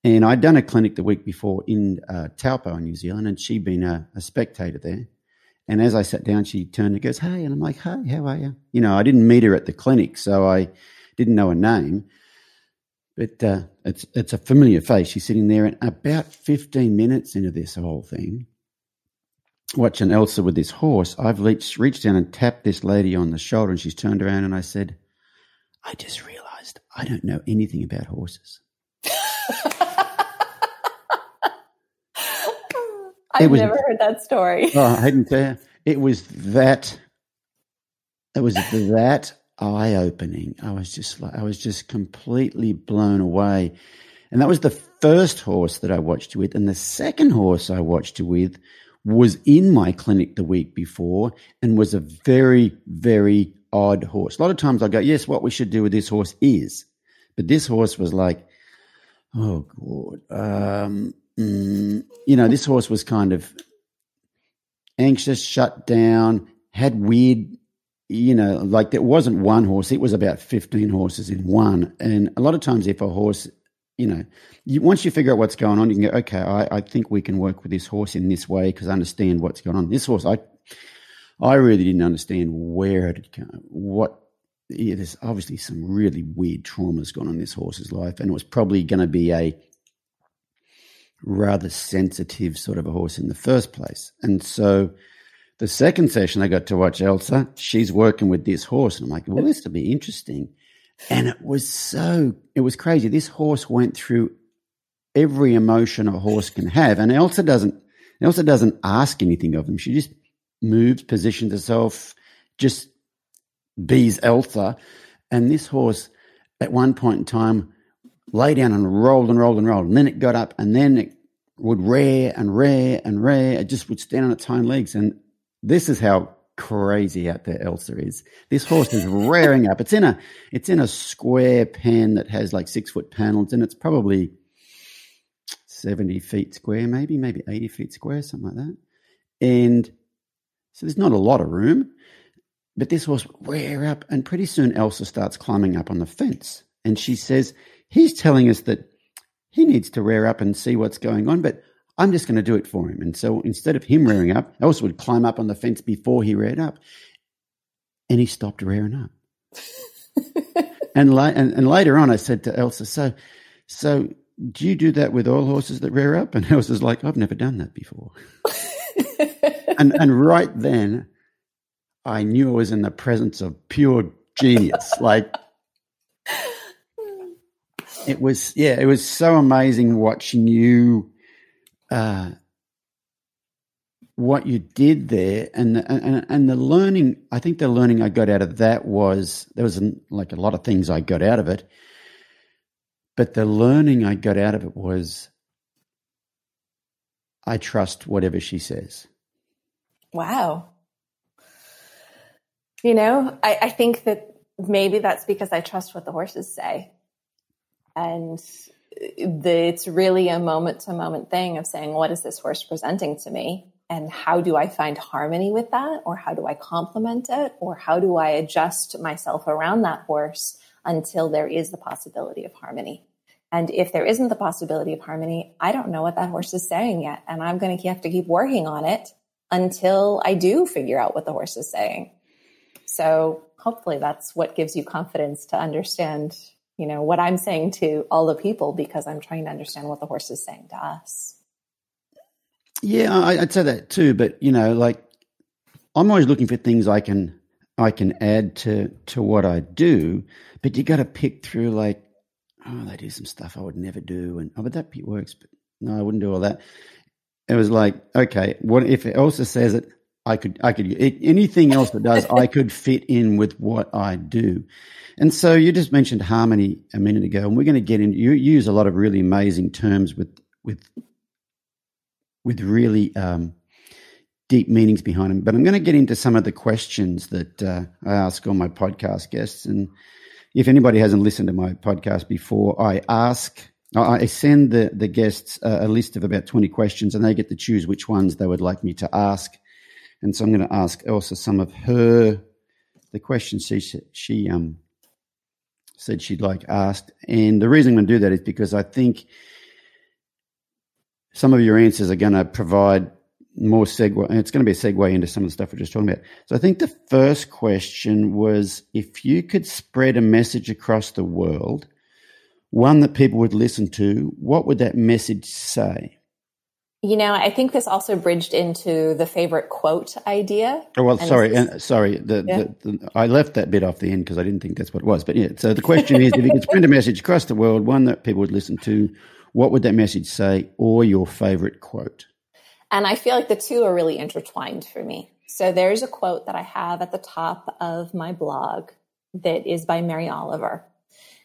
And I'd done a clinic the week before in uh, Taupo in New Zealand, and she'd been a, a, spectator there. And as I sat down, she turned and goes, "Hey," and I'm like, "Hey, how are you?" You know, I didn't meet her at the clinic, so I didn't know her name. But uh, it's it's a familiar face. She's sitting there, and about fifteen minutes into this whole thing, watching Elsa with this horse, I've reached reached down and tapped this lady on the shoulder, and she's turned around, and I said, "I just realised I don't know anything about horses." [LAUGHS] I've was, never heard that story. Oh, I hadn't. Uh, it was that. It was that eye opening. I was just like, I was just completely blown away. And that was the first horse that I watched you with. And the second horse I watched you with was in my clinic the week before and was a very, very odd horse. A lot of times I go, yes, what we should do with this horse is. But this horse was like, oh, God. Um, mm, you know, this horse was kind of anxious, shut down, had weird you know, like there wasn't one horse, it was about 15 horses in one. And a lot of times, if a horse, you know, you, once you figure out what's going on, you can go, okay, I, I think we can work with this horse in this way because I understand what's going on. This horse, I, I really didn't understand where it had come, what, yeah, there's obviously some really weird traumas gone on this horse's life, and it was probably going to be a rather sensitive sort of a horse in the first place. And so, the second session, I got to watch Elsa. She's working with this horse. And I'm like, well, this will be interesting. And it was so, it was crazy. This horse went through every emotion a horse can have. And Elsa doesn't, Elsa doesn't ask anything of him. She just moves, positions herself, just bees Elsa. And this horse, at one point in time, lay down and rolled and rolled and rolled. And then it got up and then it would rear and rear and rear. It just would stand on its hind legs. And this is how crazy out there Elsa is. This horse is [LAUGHS] rearing up. It's in a it's in a square pen that has like six foot panels and it's probably 70 feet square, maybe, maybe 80 feet square, something like that. And so there's not a lot of room, but this horse rear up, and pretty soon Elsa starts climbing up on the fence. And she says, He's telling us that he needs to rear up and see what's going on, but I'm just going to do it for him. And so instead of him rearing up, Elsa would climb up on the fence before he reared up. And he stopped rearing up. [LAUGHS] and, la- and, and later on, I said to Elsa, so, so do you do that with all horses that rear up? And Elsa's like, I've never done that before. [LAUGHS] and, and right then, I knew I was in the presence of pure genius. like, it was, yeah, it was so amazing watching you uh, what you did there. And, and and the learning i think the learning i got out of that was there was like a lot of things i got out of it. But the learning i got out of it was i trust whatever she says wow you know i, I think that maybe that's because i trust what the horses say and uh, the, it's really a moment to moment thing of saying, what is this horse presenting to me? And how do I find harmony with that? Or how do I complement it? Or how do I adjust myself around that horse until there is the possibility of harmony? And if there isn't the possibility of harmony, I don't know what that horse is saying yet. And I'm going to have to keep working on it until I do figure out what the horse is saying. So hopefully that's what gives you confidence to understand you know, what I'm saying to all the people because I'm trying to understand what the horse is saying to us. Yeah, I, would say that too. But you know, like I'm always looking for things I can I can add to to what I do. But you got to pick through like, oh, they do some stuff I would never do, and oh, but that works. But no, I wouldn't do all that. It was like, okay, what if it also says it? I could, I could, anything else that does, I could fit in with what I do. And so you just mentioned harmony a minute ago, and we're going to get into, you use a lot of really amazing terms with, with, with really, um, deep meanings behind them. But I'm going to get into some of the questions that uh, I ask all my podcast guests. And if anybody hasn't listened to my podcast before, I ask, I send the, the guests a, a list of about 20 questions and they get to choose which ones they would like me to ask. And so I'm going to ask Elsa some of her the questions she she um said she'd like asked. And the reason I'm going to do that is because I think some of your answers are going to provide more segue. It's going to be a segue into some of the stuff we're just talking about. So I think the first question was if you could spread a message across the world, one that people would listen to, what would that message say? You know, I think this also bridged into the favorite quote idea. Oh well, sorry, and sorry, the, yeah. the, the, I left that bit off the end because I didn't think that's what it was. But yeah, so the question is, if you could spread a message across the world, one that people would listen to, what would that message say, or your favorite quote? And I feel like the two are really intertwined for me. So there's a quote that I have at the top of my blog that is by Mary Oliver,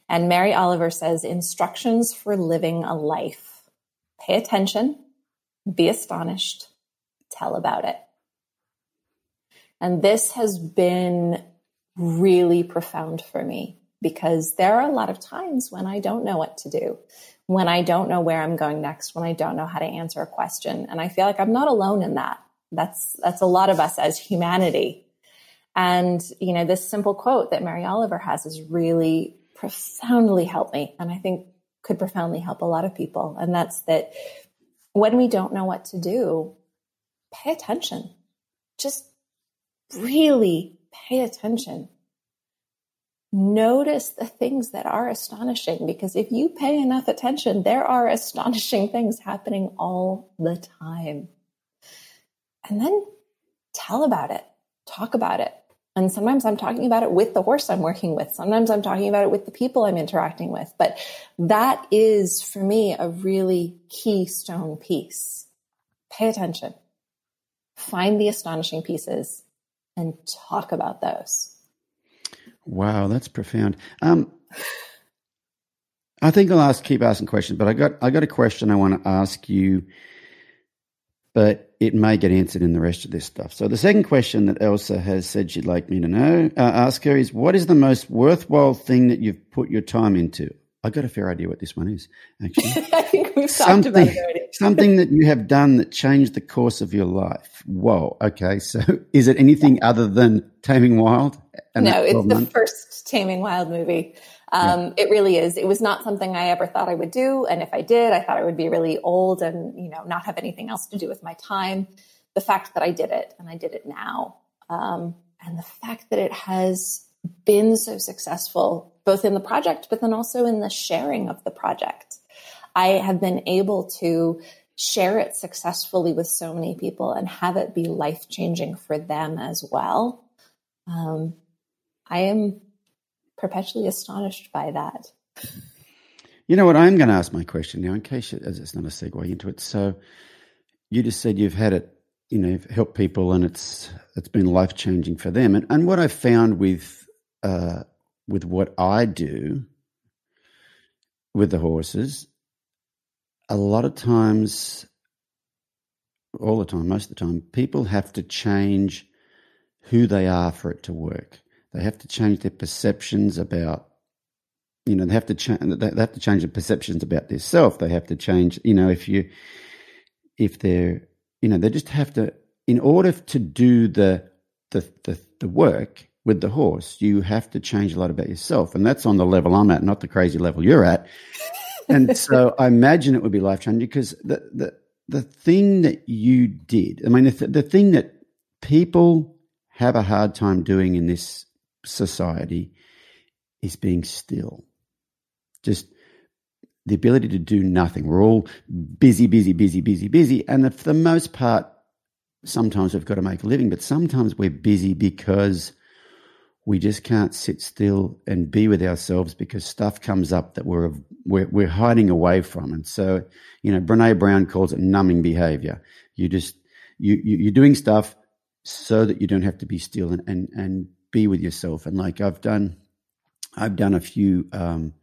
and Mary Oliver says, "Instructions for living a life: Pay attention." be astonished, tell about it. And this has been really profound for me because there are a lot of times when I don't know what to do, when I don't know where I'm going next, when I don't know how to answer a question. And I feel like I'm not alone in that. That's, that's a lot of us as humanity. And, you know, this simple quote that Mary Oliver has is really profoundly helped me. And I think could profoundly help a lot of people. And that's that when we don't know what to do, pay attention. Just really pay attention. Notice the things that are astonishing because if you pay enough attention, there are astonishing things happening all the time. And then tell about it, talk about it. And sometimes I'm talking about it with the horse I'm working with. Sometimes I'm talking about it with the people I'm interacting with. But that is for me a really keystone piece. Pay attention, find the astonishing pieces and talk about those. Wow, that's profound. Um, I think I'll ask, keep asking questions, but I got I got a question I want to ask you but it may get answered in the rest of this stuff. So the second question that Elsa has said she'd like me to know, uh, ask her is, what is the most worthwhile thing that you've put your time into? I got a fair idea what this one is, actually. [LAUGHS] I think we've something, talked about it already. [LAUGHS] something that you have done that changed the course of your life. Whoa. Okay. So [LAUGHS] is it anything other than Taming Wild? No, it's the first Taming Wild movie. Um, yeah. It really is. It was not something I ever thought I would do. And if I did, I thought I would be really old and, you know, not have anything else to do with my time. The fact that I did it and I did it now. Um, and the fact that it has been so successful, both in the project, but then also in the sharing of the project. I have been able to share it successfully with so many people and have it be life changing for them as well. Um, I am perpetually astonished by that. You know what? I'm going to ask my question now, in case it's not a segue into it. So, you just said you've had it, you know, helped people, and it's it's been life changing for them. And and what I found with uh, with what I do with the horses, a lot of times, all the time, most of the time, people have to change who they are for it to work. They have to change their perceptions about, you know, they have to change. They have to change the perceptions about their self. They have to change, you know, if you, if they're, you know, they just have to, in order to do the the the, the work with the horse, you have to change a lot about yourself, and that's on the level I'm at, not the crazy level you're at. [LAUGHS] and so I imagine it would be life changing because the the the thing that you did, I mean, the, the thing that people have a hard time doing in this society is being still. Just the ability to do nothing. We're all busy, busy, busy, busy, busy. And for the most part, sometimes we've got to make a living, but sometimes we're busy because we just can't sit still and be with ourselves because stuff comes up that we're, we're, we're hiding away from. And so, you know, Brene Brown calls it numbing behavior. You just, you, you, you're doing stuff so that you don't have to be still and, and, and be with yourself. And like I've done, I've done a few um,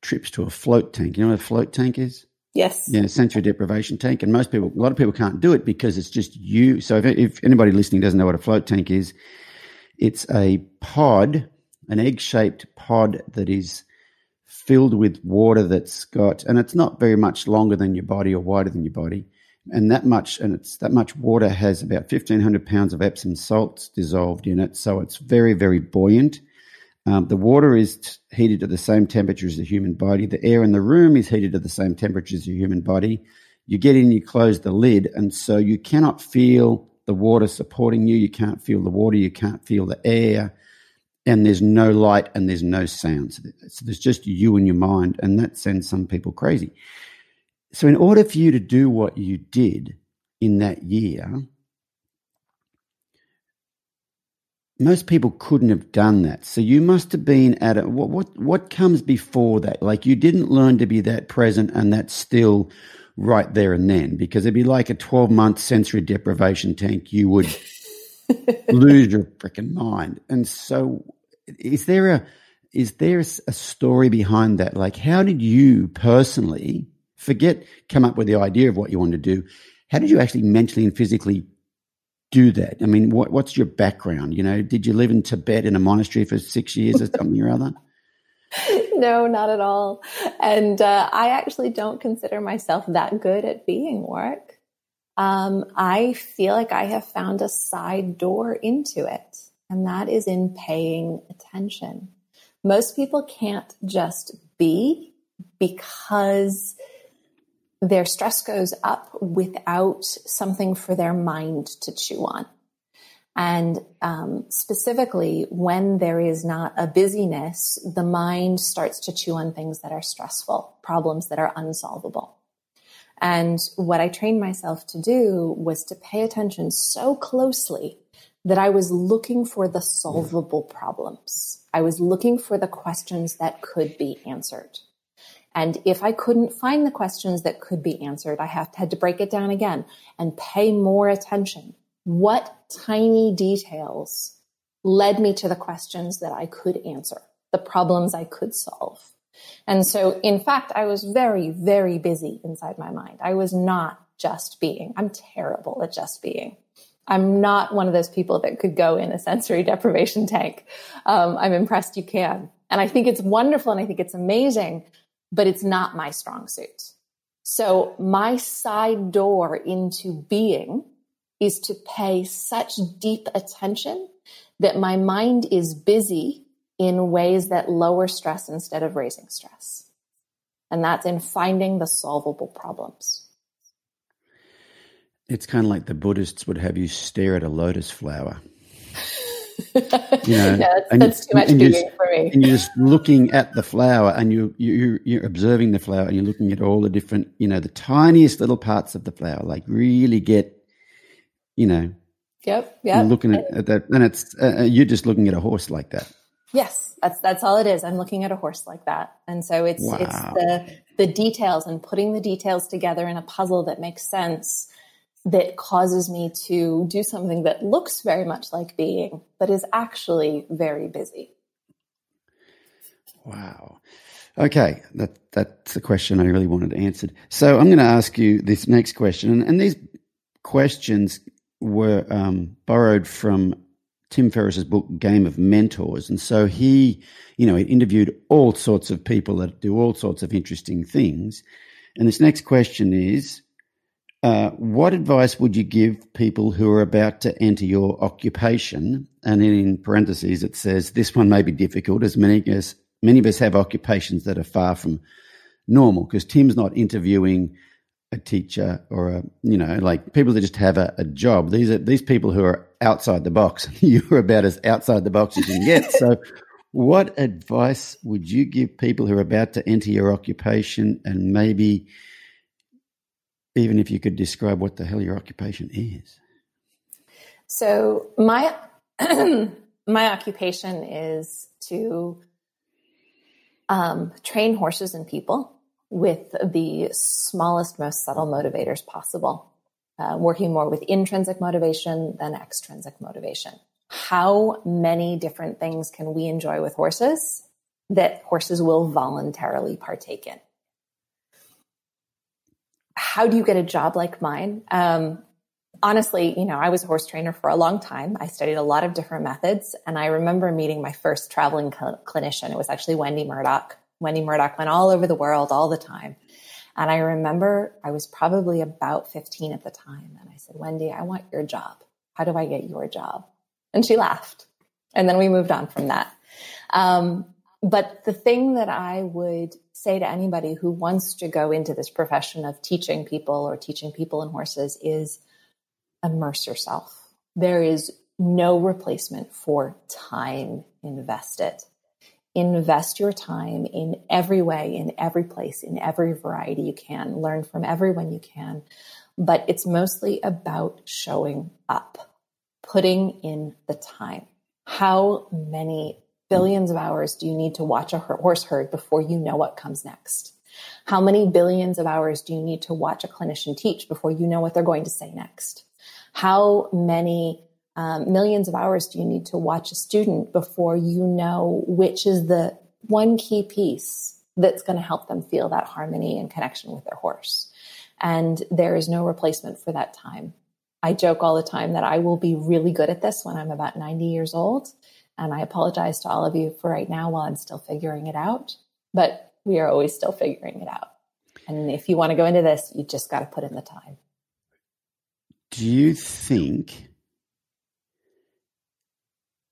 trips to a float tank. You know what a float tank is? Yes. Yeah, sensory deprivation tank. And most people, a lot of people can't do it because it's just you. So if, if anybody listening doesn't know what a float tank is, it's a pod, an egg shaped pod that is filled with water that's got, and it's not very much longer than your body or wider than your body and that much and it's that much water has about 1500 pounds of epsom salts dissolved in it so it's very very buoyant. Um, the water is heated to the same temperature as the human body. The air in the room is heated to the same temperature as the human body. You get in you close the lid and so you cannot feel the water supporting you. You can't feel the water you can't feel the air and there's no light and there's no sound. So there's just you and your mind and that sends some people crazy so, in order for you to do what you did in that year, most people couldn't have done that. So you must have been at it. What, what what comes before that? Like you didn't learn to be that present and that still right there and then, because it'd be like a twelve month sensory deprivation tank. You would [LAUGHS] lose your freaking mind. And so, is there a is there a story behind that? Like, how did you personally forget come up with the idea of what you want to do. How did you actually mentally and physically do that? I mean, what, what's your background? You know, did you live in Tibet in a monastery for six years or something or other? [LAUGHS] [LAUGHS] No, not at all. And uh, I actually don't consider myself that good at being work. Um, I feel like I have found a side door into it, and that is in paying attention. Most people can't just be because their stress goes up without something for their mind to chew on. And um, specifically, when there is not a busyness, the mind starts to chew on things that are stressful, problems that are unsolvable. And what I trained myself to do was to pay attention so closely that I was looking for the solvable problems. I was looking for the questions that could be answered. And if I couldn't find the questions that could be answered, I have had to break it down again and pay more attention. What tiny details led me to the questions that I could answer, the problems I could solve? And so, in fact, I was very, very busy inside my mind. I was not just being. I'm terrible at just being. I'm not one of those people that could go in a sensory [LAUGHS] deprivation tank. Um, I'm impressed you can. And I think it's wonderful and I think it's amazing but it's not my strong suit. So my side door into being is to pay such deep attention that my mind is busy in ways that lower stress instead of raising stress. And that's in finding the solvable problems. It's kind of like the Buddhists would have you stare at a lotus flower. [LAUGHS] you know, yeah, that's, that's too much digging for me. And you're just looking at the flower, and you you you're observing the flower, and you're looking at all the different, you know, the tiniest little parts of the flower. Like really get, you know. Yep. Yep. Looking at, at, that, and it's uh, uh, you're just looking at a horse like that. Yes, that's that's all it is. I'm looking at a horse like that, and so it's wow. it's the the details and putting the details together in a puzzle that makes sense that causes me to do something that looks very much like being, but is actually very busy. Wow. Okay, that that's the question I really wanted answered. So I'm going to ask you this next question, and, and these questions were um, borrowed from Tim Ferriss's book Game of Mentors, and so he, you know, he interviewed all sorts of people that do all sorts of interesting things. And this next question is uh, what advice would you give people who are about to enter your occupation? And in parentheses, it says this one may be difficult, as many as many of us have occupations that are far from normal. Because Tim's not interviewing a teacher or a you know like people that just have a, a job. These are these people who are outside the box. [LAUGHS] You're about as outside the box as you can get. so. What advice would you give people who are about to enter your occupation and maybe even if you could describe what the hell your occupation is. So my [CLEARS THROAT] my occupation is to um, train horses and people with the smallest, most subtle motivators possible. Uh, working more with intrinsic motivation than extrinsic motivation. How many different things can we enjoy with horses that horses will voluntarily partake in? How do you get a job like mine? Um, honestly, you know, I was a horse trainer for a long time. I studied a lot of different methods. And I remember meeting my first traveling cl- clinician. It was actually Wendy Murdoch. Wendy Murdoch went all over the world all the time. And I remember I was probably about 15 at the time. And I said, Wendy, I want your job. How do I get your job? And she laughed. And then we moved on from that. Um, but the thing that I would say to anybody who wants to go into this profession of teaching people or teaching people and horses is immerse yourself. There is no replacement for time invested. Invest your time in every way, in every place, in every variety you can. Learn from everyone you can. But it's mostly about showing up, putting in the time. How many billions of hours do you need to watch a horse herd before you know what comes next? How many billions of hours do you need to watch a clinician teach before you know what they're going to say next? How many um, millions of hours do you need to watch a student before you know which is the one key piece that's going to help them feel that harmony and connection with their horse? And there is no replacement for that time. I joke all the time that I will be really good at this when I'm about 90 years old. And I apologize to all of you for right now while I'm still figuring it out, but we are always still figuring it out. And if you want to go into this, you just got to put in the time. Do you think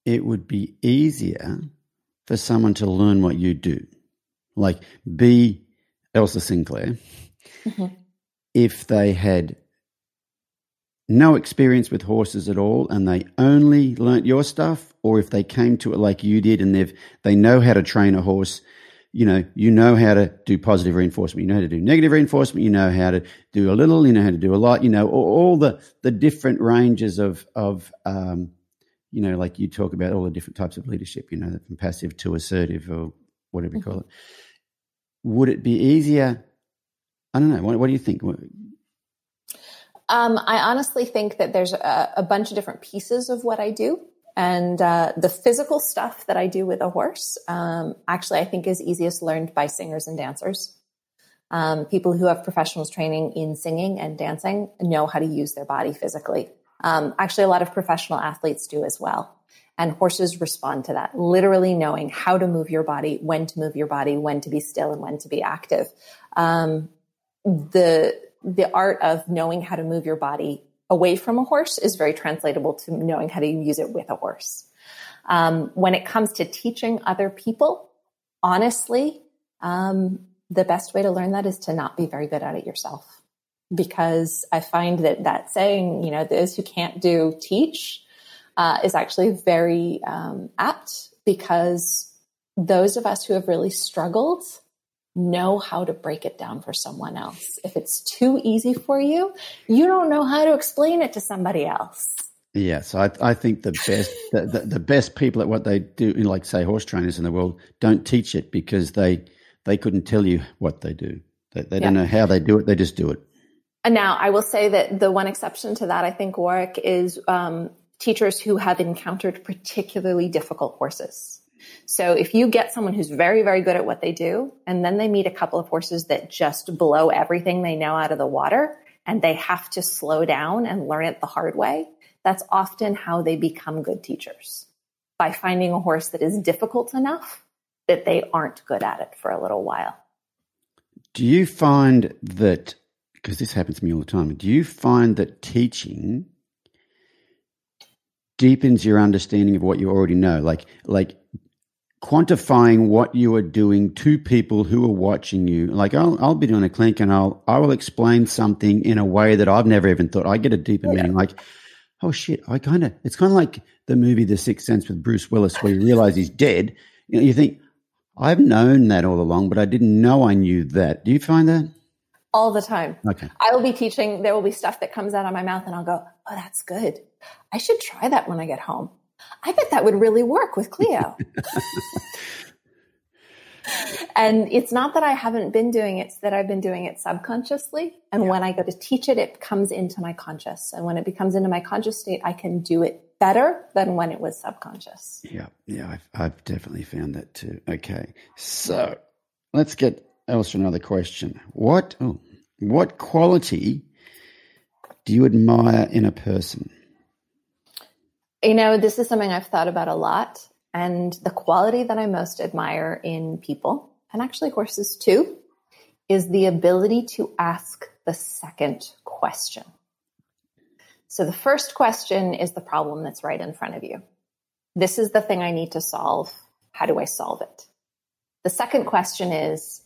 it would be easier for someone to learn what you do? Like be Elsa Sinclair, mm-hmm. if they had no experience with horses at all and they only learnt your stuff or if they came to it like you did and they've they know how to train a horse you know you know how to do positive reinforcement you know how to do negative reinforcement you know how to do a little you know how to do a lot you know all, all the the different ranges of of um, you know like you talk about all the different types of leadership you know from passive to assertive or whatever you call mm-hmm. it. Would it be easier? I don't know. What, what do you think um, I honestly think that there's a, a, bunch of different pieces of what I do. And uh, the physical stuff that I do with a horse, um, actually, I think is easiest learned by singers and dancers. Um, people who have professionals training in singing and dancing know how to use their body physically. Um, actually, a lot of professional athletes do as well. And horses respond to that, literally knowing how to move your body, when to move your body, when to be still, and when to be active. Um, the the art of knowing how to move your body away from a horse is very translatable to knowing how to use it with a horse. Um, when it comes to teaching other people, honestly, um, the best way to learn that is to not be very good at it yourself. Because I find that that saying, you know, those who can't do teach, uh, is actually very um, apt because those of us who have really struggled know how to break it down for someone else. If it's too easy for you, you don't know how to explain it to somebody else. Yes, I, I think the best the, the, the, best people at what they do, like say horse trainers in the world, don't teach it because they they couldn't tell you what they do. They, they yeah. don't know how they do it. They just do it. And now I will say that the one exception to that, I think, Warwick, is um, teachers who have encountered particularly difficult horses. So if you get someone who's very, very good at what they do, and then they meet a couple of horses that just blow everything they know out of the water, and they have to slow down and learn it the hard way, that's often how they become good teachers by finding a horse that is difficult enough that they aren't good at it for a little while. Do you find that, because this happens to me all the time, do you find that teaching deepens your understanding of what you already know. Like like quantifying what you are doing to people who are watching you. Like I'll I'll be doing a clink and I'll I will explain something in a way that I've never even thought. I get a deeper yeah. meaning. Like oh shit, I kind of it's kind of like the movie The Sixth Sense with Bruce Willis, where you realize he's dead. You know, you think I've known that all along, but I didn't know I knew that. Do you find that? All the time. Okay. I will be teaching. There will be stuff that comes out of my mouth, and I'll go, "Oh, that's good." I should try that when I get home. I bet that would really work with Cleo. [LAUGHS] and it's not that I haven't been doing it, it's that I've been doing it subconsciously. And yeah. when I go to teach it, it comes into my conscious. And when it becomes into my conscious state, I can do it better than when it was subconscious. Yeah, yeah, I've, I've definitely found that too. Okay, so let's get else another question. What oh, what quality do you admire in a person? You know, this is something I've thought about a lot. And the quality that I most admire in people, and actually horses too, is the ability to ask the second question. So the first question is the problem that's right in front of you. This is the thing I need to solve. How do I solve it? The second question is,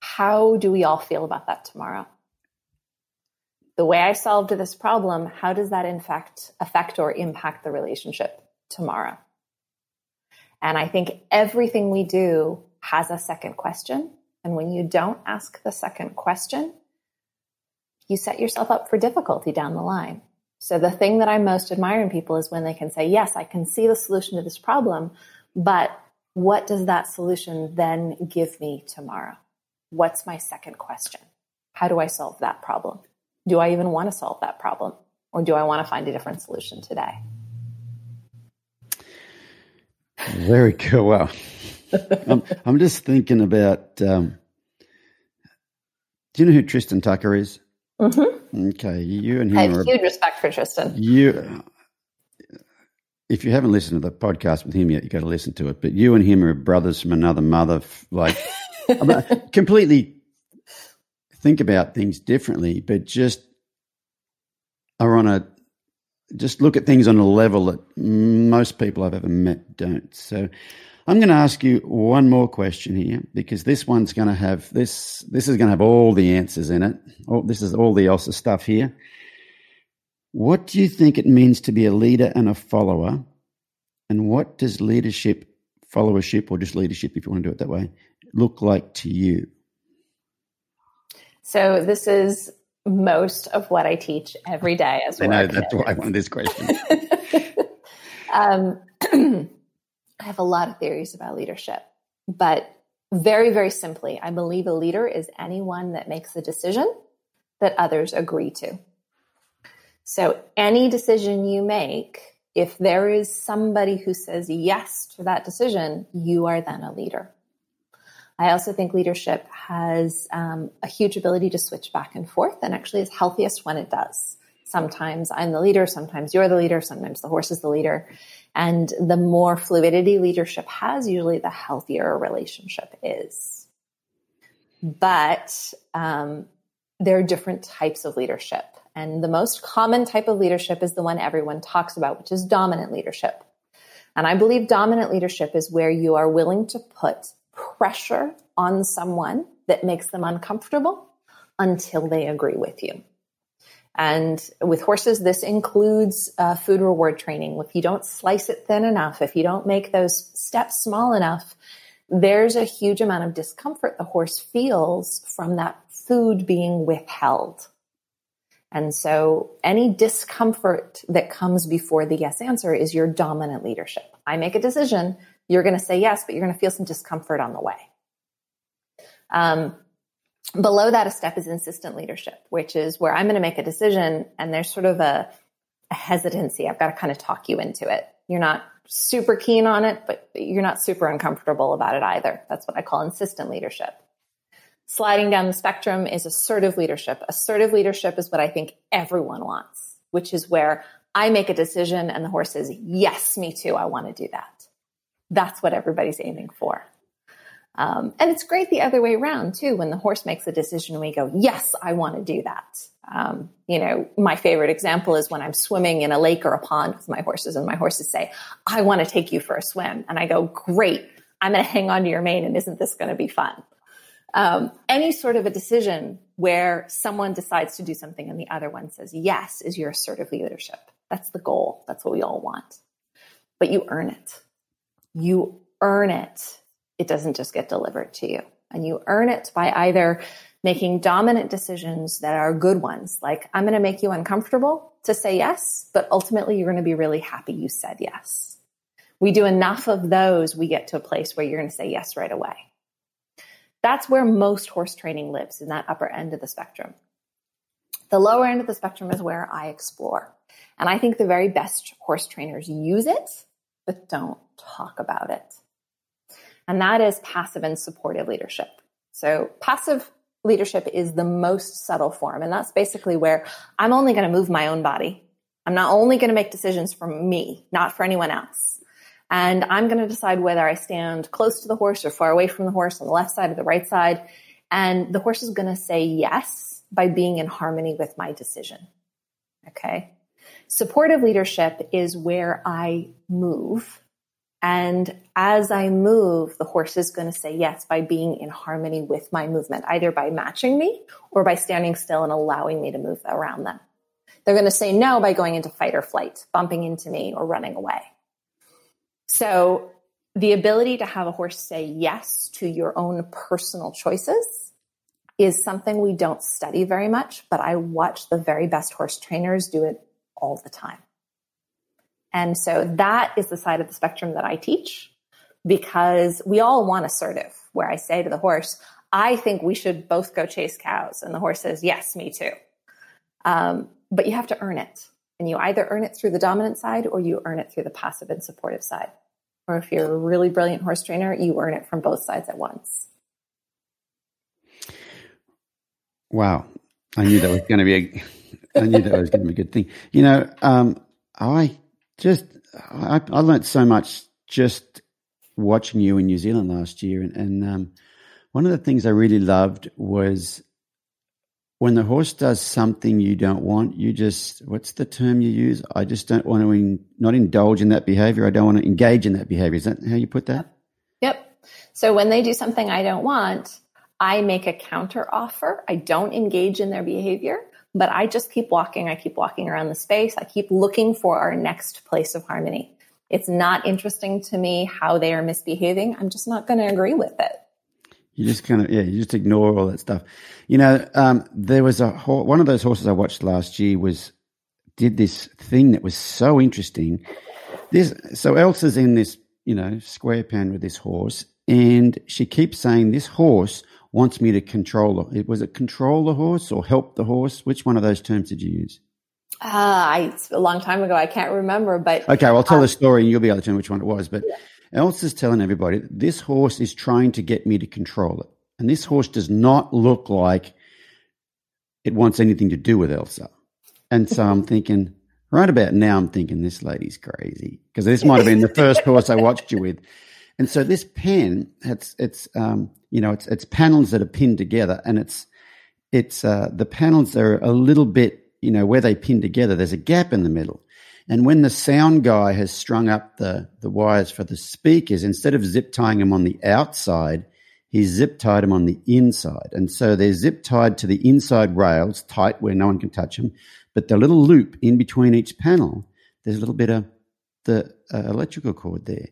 how do we all feel about that tomorrow? The way I solved this problem, how does that in fact affect or impact the relationship tomorrow? And I think everything we do has a second question. And when you don't ask the second question, you set yourself up for difficulty down the line. So the thing that I most admire in people is when they can say, yes, I can see the solution to this problem, but what does that solution then give me tomorrow? What's my second question? How do I solve that problem? Do I even want to solve that problem? Or do I want to find a different solution today? Very cool. Well, I'm, I'm, just thinking about um, do you know who Tristan Tucker is? Mm-hmm. Okay, you and him. I have are, huge respect for Tristan. You, if you haven't listened to the podcast with him yet, you got to listen to it. But you and him are brothers from another mother. Like [LAUGHS] completely think about things differently, but just are on a just look at things on a level that most people I've ever met don't. So I'm going to ask you one more question here because this one's going to have this this is going to have all the answers in it. Oh, this is all the Elsa stuff here. What do you think it means to be a leader and a follower? And what does leadership, followership, or just leadership, if you want to do it that way, look like to you? So this is most of what I teach every day as well. I know that's why I wanted this question. [LAUGHS] um, [CLEARS THROAT] I have a lot of theories about leadership, but very, very simply, I believe a leader is anyone that makes a decision that others agree to. So any decision you make, if there is somebody who says yes to that decision, you are then a leader. I also think leadership has um, a huge ability to switch back and forth and actually is healthiest when it does. Sometimes I'm the leader, sometimes you're the leader, sometimes the horse is the leader. And the more fluidity leadership has, usually the healthier a relationship is. But um, there are different types of leadership. And the most common type of leadership is the one everyone talks about, which is dominant leadership And I believe dominant leadership is where you are willing to put pressure on someone that makes them uncomfortable until they agree with you. And with horses, this includes uh, food reward training. If you don't slice it thin enough, if you don't make those steps small enough, there's a huge amount of discomfort the horse feels from that food being withheld. And so any discomfort that comes before the yes answer is your dominant leadership. I make a decision, you're going to say yes, but you're going to feel some discomfort on the way. Um, below that, a step is insistent leadership, which is where I'm going to make a decision and there's sort of a, a hesitancy. I've got to kind of talk you into it. You're not super keen on it, but you're not super uncomfortable about it either. That's what I call insistent leadership. Sliding down the spectrum is assertive leadership. Assertive leadership is what I think everyone wants, which is where I make a decision and the horse says, Yes, me too. I want to do that. That's what everybody's aiming for. Um, and it's great the other way around too. When the horse makes a decision, and we go, Yes, I want to do that. Um, you know, my favorite example is when I'm swimming in a lake or a pond with my horses, and my horses say, I want to take you for a swim. And I go, Great. I'm going to hang on to your mane, and isn't this going to be fun? Um, any sort of a decision where someone decides to do something and the other one says yes is your assertive leadership. That's the goal. That's what we all want. But you earn it. You earn it. It doesn't just get delivered to you. And you earn it by either making dominant decisions that are good ones, like I'm going to make you uncomfortable to say yes, but ultimately you're going to be really happy you said yes. We do enough of those, we get to a place where you're going to say yes right away. That's where most horse training lives in that upper end of the spectrum. The lower end of the spectrum is where I explore. And I think the very best horse trainers use it, but don't talk about it. And that is passive and supportive leadership. So passive leadership is the most subtle form. And that's basically where I'm only going to move my own body. I'm not only going to make decisions for me, not for anyone else. And I'm going to decide whether I stand close to the horse or far away from the horse on the left side or the right side. And the horse is going to say yes by being in harmony with my decision. Okay. Supportive leadership is where I move. And as I move, the horse is going to say yes by being in harmony with my movement, either by matching me or by standing still and allowing me to move around them. They're going to say no by going into fight or flight, bumping into me or running away. So the ability to have a horse say yes to your own personal choices is something we don't study very much, but I watch the very best horse trainers do it all the time. And so that is the side of the spectrum that I teach because we all want assertive, where I say to the horse, I think we should both go chase cows. And the horse says, Yes, me too. Um, but you have to earn it. And you either earn it through the dominant side or you earn it through the passive and supportive side or if you're a really brilliant horse trainer, you earn it from both sides at once. Wow. I knew that was going to be a, I knew that was going to be a good thing. You know, um, I just, I, I learned so much just watching you in New Zealand last year. And, and um, one of the things I really loved was when the horse does something you don't want, you just, what's the term you use? I just don't want to in, not indulge in that behavior. I don't want to engage in that behavior. Is that how you put that? Yep. So when they do something I don't want, I make a counter offer. I don't engage in their behavior, but I just keep walking. I keep walking around the space. I keep looking for our next place of harmony. It's not interesting to me how they are misbehaving. I'm just not going to agree with it. You just kind of yeah, you just ignore all that stuff. You know, um, there was a one of those horses I watched last year was did this thing that was so interesting. This so Elsa's in this you know square pen with this horse, and she keeps saying this horse wants me to control it. Was it control the horse or help the horse? Which one of those terms did you use? Ah, uh, a long time ago. I can't remember, but okay. Well, I'll tell um, the story, and you'll be able to tell which one it was. But yeah. Elsa's telling everybody this horse is trying to get me to control it. And this horse does not look like it wants anything to do with Elsa. And so I'm [LAUGHS] thinking, right about now, I'm thinking this lady's crazy because this might have been the [LAUGHS] first horse I watched you with. And so this pen, it's, it's, um, you know, it's, it's panels that are pinned together and it's, it's, uh, the panels are a little bit, you know, where they pin together, there's a gap in the middle. And when the sound guy has strung up the, the wires for the speakers, instead of zip tying them on the outside, he zip tied them on the inside. And so they're zip tied to the inside rails, tight where no one can touch them. But the little loop in between each panel, there's a little bit of the uh, electrical cord there.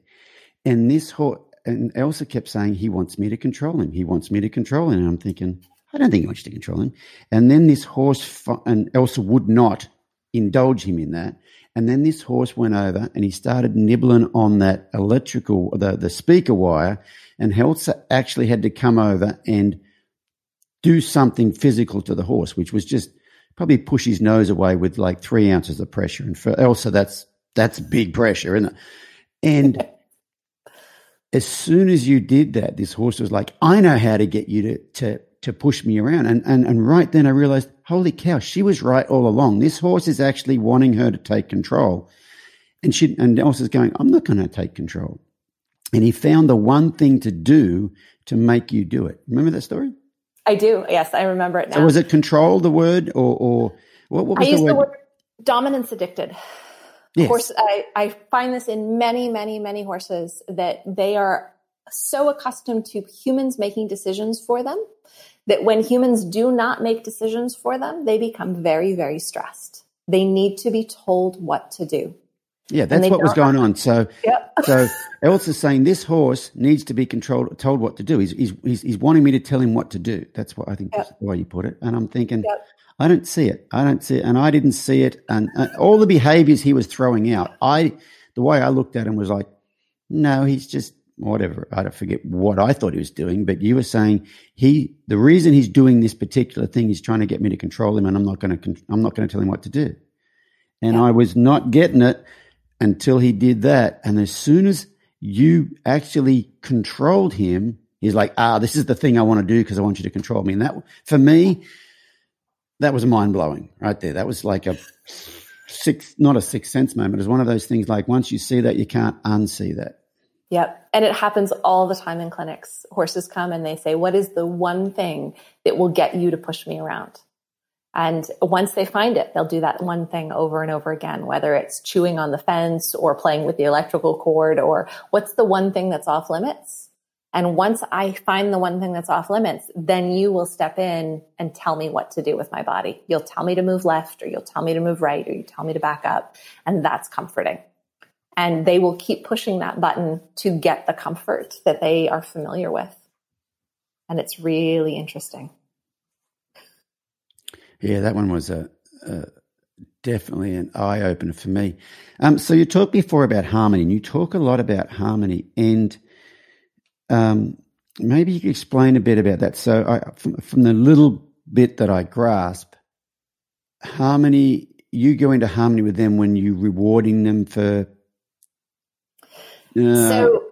And this horse, and Elsa kept saying, he wants me to control him. He wants me to control him. And I'm thinking, I don't think he wants to control him. And then this horse, and Elsa would not indulge him in that. And then this horse went over and he started nibbling on that electrical, the, the speaker wire. And Elsa actually had to come over and do something physical to the horse, which was just probably push his nose away with like three ounces of pressure. And for Elsa, that's that's big pressure, isn't it? And as soon as you did that, this horse was like, I know how to get you to to to push me around. And and and right then I realized, holy cow, she was right all along. This horse is actually wanting her to take control. And she and Elsa's going, I'm not going to take control. And he found the one thing to do to make you do it. Remember that story? I do. Yes, I remember it now. So was it control the word or or what, what was I the use word? the word dominance addicted. Yes. Horse, I, I find this in many, many, many horses that they are so accustomed to humans making decisions for them that when humans do not make decisions for them, they become very, very stressed. They need to be told what to do. Yeah, that's what was going [LAUGHS] on. So, Yep. so Elsa's saying this horse needs to be controlled, told what to do. He's, he's, he's, he's wanting me to tell him what to do. That's what I think Yep. that's the way you put it. And I'm thinking, Yep. I don't see it. I don't see it. And I didn't see it. And uh, all the behaviors he was throwing out, I, the way I looked at him was like, no, he's just whatever. I don't forget what I thought he was doing, but you were saying he, the reason he's doing this particular thing is trying to get me to control him and I'm not going to, I'm not going to tell him what to do. And Yeah. I was not getting it until he did that. And as soon as you actually controlled him, he's like, ah, this is the thing I want to do because I want you to control me. And that, for me, that was mind blowing right there. That was like a six, not a sixth sense moment. It was one of those things like once you see that, you can't unsee that. Yep. And it happens all the time in clinics. Horses come and they say, What is the one thing that will get you to push me around? And once they find it, they'll do that one thing over and over again, whether it's chewing on the fence or playing with the electrical cord or what's the one thing that's off limits. And once I find the one thing that's off limits, then you will step in and tell me what to do with my body. You'll tell me to move left or you'll tell me to move right or you tell me to back up. And that's comforting and they will keep pushing that button to get the comfort that they are familiar with. And it's really interesting. Yeah, that one was a, a definitely an eye opener for me. Um, so you talked before about harmony, and you talk a lot about harmony, and um, maybe you could explain a bit about that. So, I, from, from the little bit that I grasp, harmony. You go into harmony with them when you're rewarding them for. Uh, so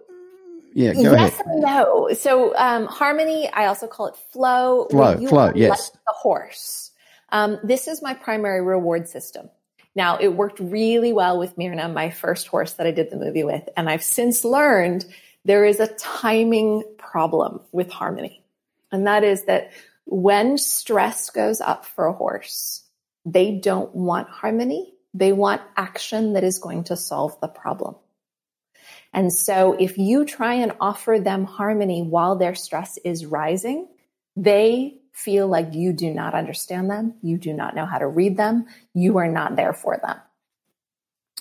yeah, go yes ahead. and no. So um, harmony, I also call it flow. Flow, you flow, yes. like the horse. Um, this is my primary reward system. Now, it worked really well with Myrna, my first horse that I did the movie with. And I've since learned there is a timing problem with harmony. And that is that when stress goes up for a horse, they don't want harmony. They want action that is going to solve the problem. And so if you try and offer them harmony while their stress is rising, they feel like you do not understand them. You do not know how to read them. You are not there for them.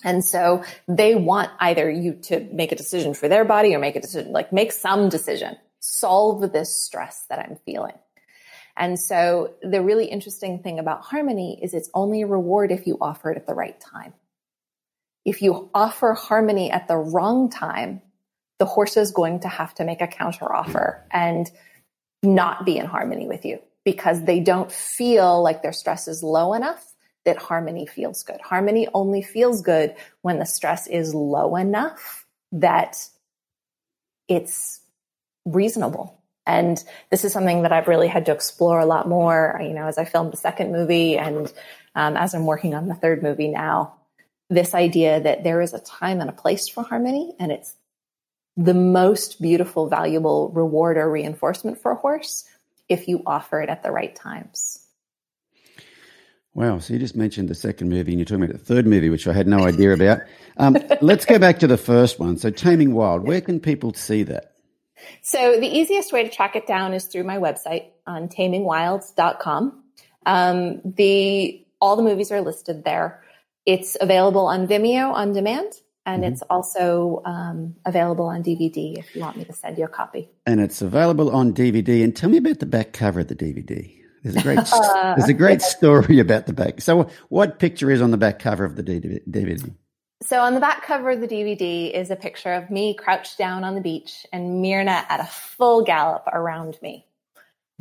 And so they want either you to make a decision for their body or make a decision, like make some decision, solve this stress that I'm feeling. And so the really interesting thing about harmony is it's only a reward if you offer it at the right time. If you offer harmony at the wrong time, the horse is going to have to make a counter offer and not be in harmony with you because they don't feel like their stress is low enough that harmony feels good. Harmony only feels good when the stress is low enough that it's reasonable. And this is something that I've really had to explore a lot more, you know, as I filmed the second movie and um, as I'm working on the third movie now. This idea that there is a time and a place for harmony, and it's the most beautiful, valuable reward or reinforcement for a horse if you offer it at the right times. Wow. So you just mentioned the second movie and you're talking about the third movie, which I had no idea about. Um, [LAUGHS] let's go back to the first one. So Taming Wild, where can people see that? So the easiest way to track it down is through my website on tamingwilds.com. Um, the all the movies are listed there. It's available on Vimeo on demand, and mm-hmm. it's also um, available on DVD if you want me to send you a copy. And it's available on DVD. And tell me about the back cover of the DVD. There's a great [LAUGHS] uh, there's a [LAUGHS] great story about the back. So, what picture is on the back cover of the DVD? So, on the back cover of the DVD is a picture of me crouched down on the beach and Myrna at a full gallop around me.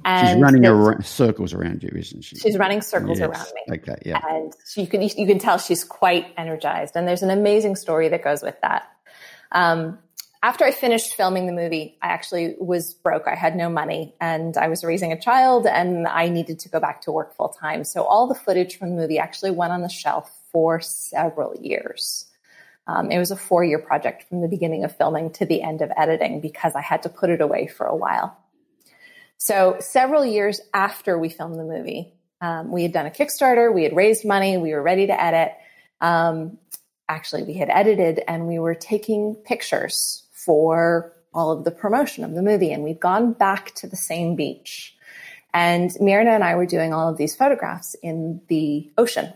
And she's running around, circles around you, isn't she? She's running circles yes. around me. Okay, yeah. And you can you can tell she's quite energized, and there's an amazing story that goes with that. Um, after I finished filming the movie, I actually was broke. I had no money, and I was raising a child, and I needed to go back to work full time. So all the footage from the movie actually went on the shelf for several years. Um, it was a four year project from the beginning of filming to the end of editing because I had to put it away for a while. So, several years after we filmed the movie, um, we had done a Kickstarter, we had raised money, we were ready to edit. Um, actually, we had edited and we were taking pictures for all of the promotion of the movie. And we've gone back to the same beach. And Myrna and I were doing all of these photographs in the ocean.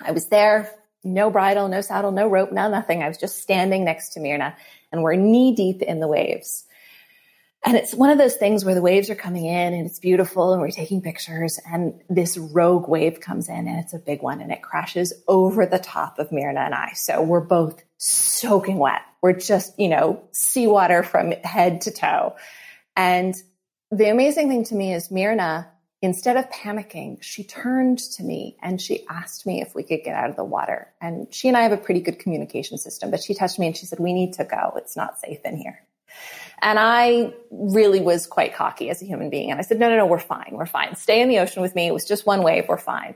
I was there, no bridle, no saddle, no rope, no nothing. I was just standing next to Myrna and we're knee deep in the waves. And it's one of those things where the waves are coming in and it's beautiful and we're taking pictures and this rogue wave comes in and it's a big one and it crashes over the top of Myrna and I. So we're both soaking wet. We're just, you know, seawater from head to toe. And the amazing thing to me is Myrna, instead of panicking, she turned to me and she asked me if we could get out of the water. And she and I have a pretty good communication system, but she touched me and she said, we need to go. It's not safe in here. And I really was quite cocky as a human being. And I said, no, no, no, we're fine. We're fine. Stay in the ocean with me. It was just one wave. We're fine.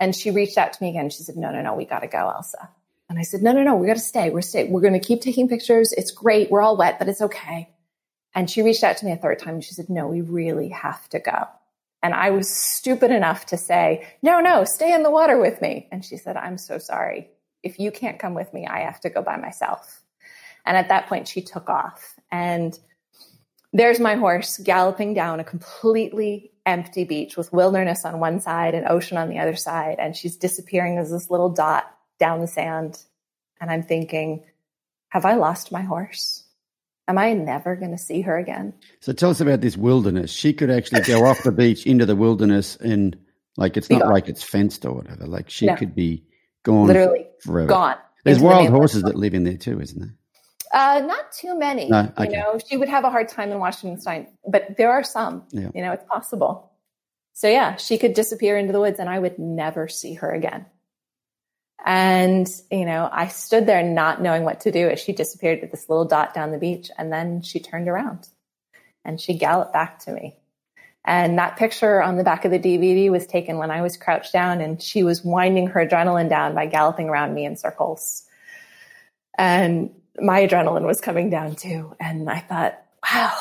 And she reached out to me again. She said, no, no, no, we got to go, Elsa. And I said, no, no, no, we got to stay. We're stay. We're going to keep taking pictures. It's great. We're all wet, but it's okay. And she reached out to me a third time and she said, no, we really have to go. And I was stupid enough to say, no, no, stay in the water with me. And she said, I'm so sorry. If you can't come with me, I have to go by myself. And at that point, she took off. And there's my horse galloping down a completely empty beach with wilderness on one side and ocean on the other side. And she's disappearing as this little dot down the sand. And I'm thinking, have I lost my horse? Am I never going to see her again? So tell us about this wilderness. She could actually go off the beach into the wilderness and like it's not like it's fenced or whatever. Like she no. could be gone literally forever. Gone. There's wild horses that live in there too, isn't there? Uh, not too many. No, okay. You know, she would have a hard time in Washington State, but there are some. Yeah. You know, it's possible. So yeah, she could disappear into the woods, and I would never see her again. And you know, I stood there not knowing what to do as she disappeared with this little dot down the beach, and then she turned around and she galloped back to me. And that picture on the back of the DVD was taken when I was crouched down and she was winding her adrenaline down by galloping around me in circles. And my adrenaline was coming down too. And I thought, wow,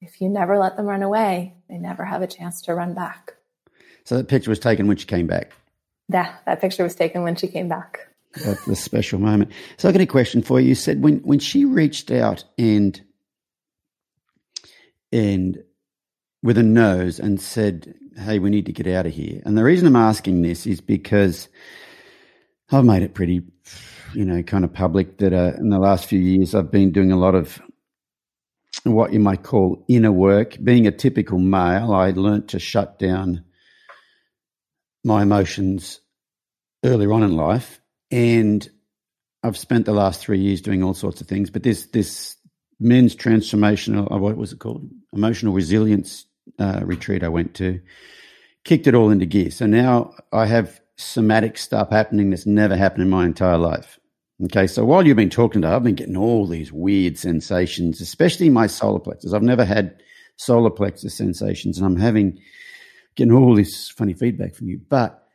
if you never let them run away, they never have a chance to run back. So that picture was taken when she came back? Yeah, that picture was taken when she came back. That's a special moment. So I got a question for you. You said when, when she reached out and and with a nose and said, Hey, we need to get out of here. And the reason I'm asking this is because I've made it pretty you know, kind of public that uh, in the last few years I've been doing a lot of what you might call inner work. Being a typical male, I learnt to shut down my emotions earlier on in life, and I've spent the last three years doing all sorts of things. But this this men's transformational, uh, what was it called? Emotional resilience uh, retreat I went to kicked it all into gear. So now I have somatic stuff happening that's never happened in my entire life. Okay, so while you've been talking to, I've been getting all these weird sensations, especially my solar plexus. I've never had solar plexus sensations, and I'm having getting all this funny feedback from you. But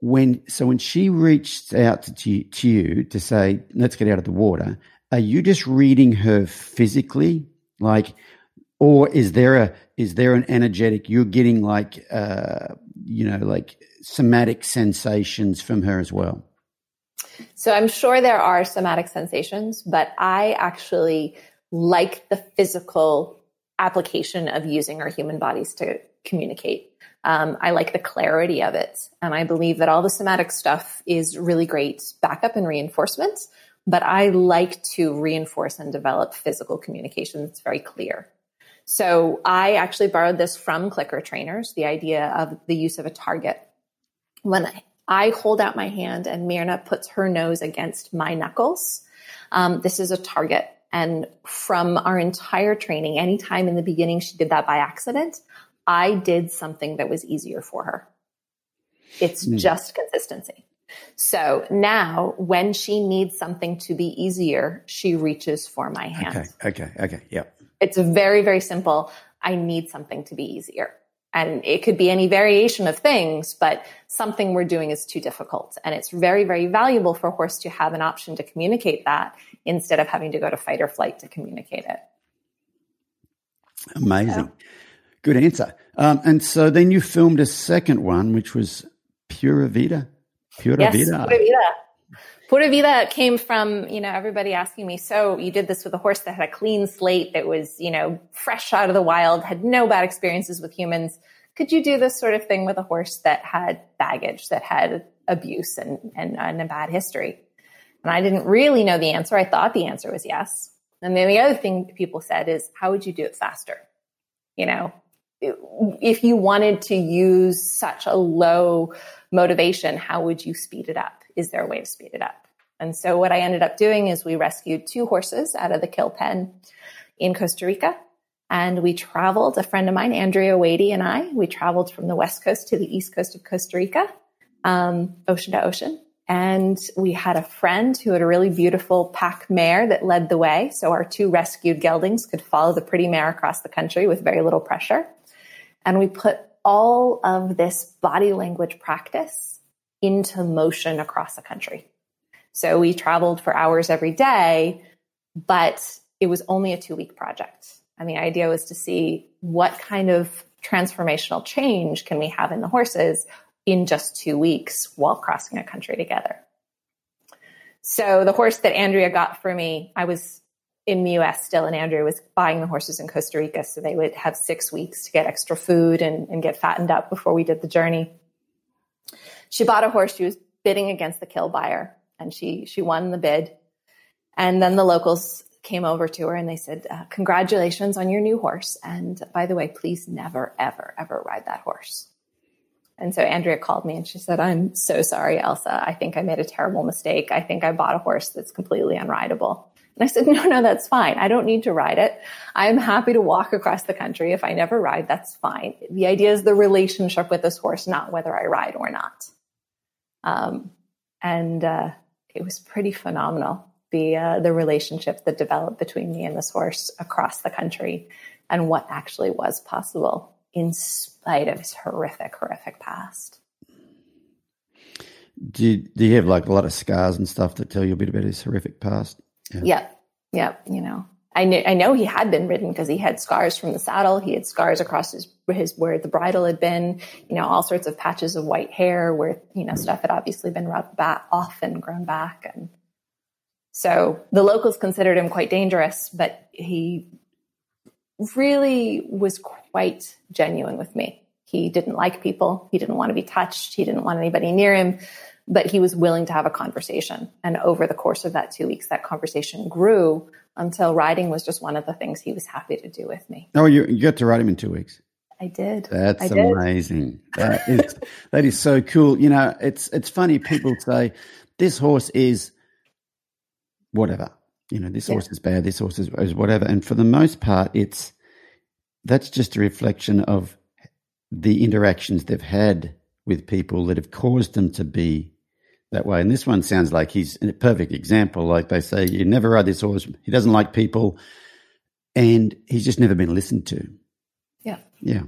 when so when she reached out to, to you to say, "Let's get out of the water," are you just reading her physically, like? or is there a is there an energetic you're getting like uh, you know like somatic sensations from her as well? So I'm sure there are somatic sensations, but I actually like the physical application of using our human bodies to communicate. Um, I like the clarity of it. And I believe that all the somatic stuff is really great backup and reinforcement. But I like to reinforce and develop physical communication that's very clear. So I actually borrowed this from clicker trainers, the idea of the use of a target. When I hold out my hand and Myrna puts her nose against my knuckles, um, this is a target. And from our entire training, anytime in the beginning she did that by accident, I did something that was easier for her. It's mm. just consistency. So now when she needs something to be easier, she reaches for my hand. Okay. Okay. Okay. Yep. It's very, very simple. I need something to be easier. And it could be any variation of things, but something we're doing is too difficult. And it's very, very valuable for a horse to have an option to communicate that instead of having to go to fight or flight to communicate it. Amazing. So. Good answer. Um, and so then you filmed a second one, which was Pura Vida. Pura yes, Vida. Pura Vida. Pura Vida came from, you know, everybody asking me, so you did this with a horse that had a clean slate that was, you know, fresh out of the wild, had no bad experiences with humans. Could you do this sort of thing with a horse that had baggage, that had abuse and, and, and a bad history? And I didn't really know the answer. I thought the answer was yes. And then the other thing people said is, how would you do it faster? You know, if you wanted to use such a low motivation, how would you speed it up? Is to speed it up? And so what I ended up doing is we rescued two horses out of the kill pen in Costa Rica. And we traveled, a friend of mine, Andrea Wadey and I, we traveled from the west coast to the east coast of Costa Rica, um, ocean to ocean. And we had a friend who had a really beautiful pack mare that led the way. So our two rescued geldings could follow the pretty mare across the country with very little pressure. And we put all of this body language practice into motion across the country. So we traveled for hours every day, but it was only a two week project. And the idea was to see what kind of transformational change can we have in the horses in just two weeks while crossing a country together. So the horse that Andrea got for me, I was in the US still, and Andrea was buying the horses in Costa Rica. So they would have six weeks to get extra food and, and get fattened up before we did the journey. She bought a horse. She was bidding against the kill buyer and she, she won the bid. And then the locals came over to her and they said, uh, congratulations on your new horse. And by the way, please never, ever, ever ride that horse. And so Andrea called me and she said, I'm so sorry, Elsa. I think I made a terrible mistake. I think I bought a horse that's completely unrideable. And I said, no, no, that's fine. I don't need to ride it. I'm happy to walk across the country. If I never ride, that's fine. The idea is the relationship with this horse, not whether I ride or not. Um, and uh, it was pretty phenomenal. The uh, the relationship that developed between me and this horse across the country, and what actually was possible in spite of his horrific, horrific past. Do you, do you have like a lot of scars and stuff that tell you a bit about his horrific past? Yeah. Yep. Yep. You know, I I know he had been ridden because he had scars from the saddle. He had scars across his, his, where the bridle had been, you know, all sorts of patches of white hair where, you know, stuff had obviously been rubbed back off and grown back. And so the locals considered him quite dangerous, but he really was quite genuine with me. He didn't like people. He didn't want to be touched. He didn't want anybody near him but he was willing to have a conversation. And over the course of that two weeks, that conversation grew until riding was just one of the things he was happy to do with me. Oh, you, you got to ride him in two weeks. I did. That's I did. amazing. That is that is so cool. You know, it's it's funny. People say this horse is whatever. You know, this yeah. horse is bad. This horse is, is whatever. And for the most part, it's that's just a reflection of the interactions they've had with people that have caused them to be that way. And this one sounds like he's a perfect example. Like they say, you never ride this horse. He doesn't like people, and he's just never been listened to. Yeah. Yeah.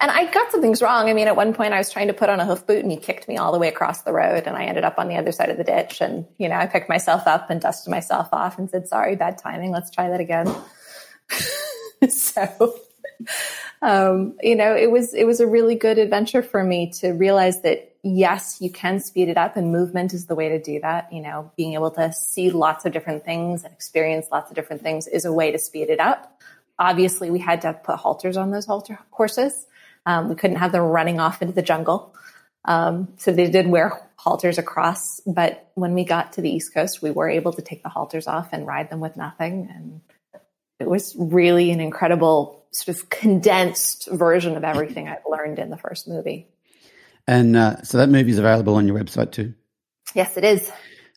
And I got some things wrong. I mean, at one point I was trying to put on a hoof boot and he kicked me all the way across the road and I ended up on the other side of the ditch. And, you know, I picked myself up and dusted myself off and said, sorry, bad timing. Let's try that again. [LAUGHS] so, um, you know, it was it was a really good adventure for me to realize that yes, you can speed it up, and movement is the way to do that. You know, being able to see lots of different things and experience lots of different things is a way to speed it up. Obviously, we had to put halters on those halter horses. Um, we couldn't have them running off into the jungle. Um, so they did wear halters across, but when we got to the East Coast, we were able to take the halters off and ride them with nothing. And it was really an incredible sort of condensed version of everything I've learned in the first movie. And uh, so that movie is available on your website too? Yes, it is.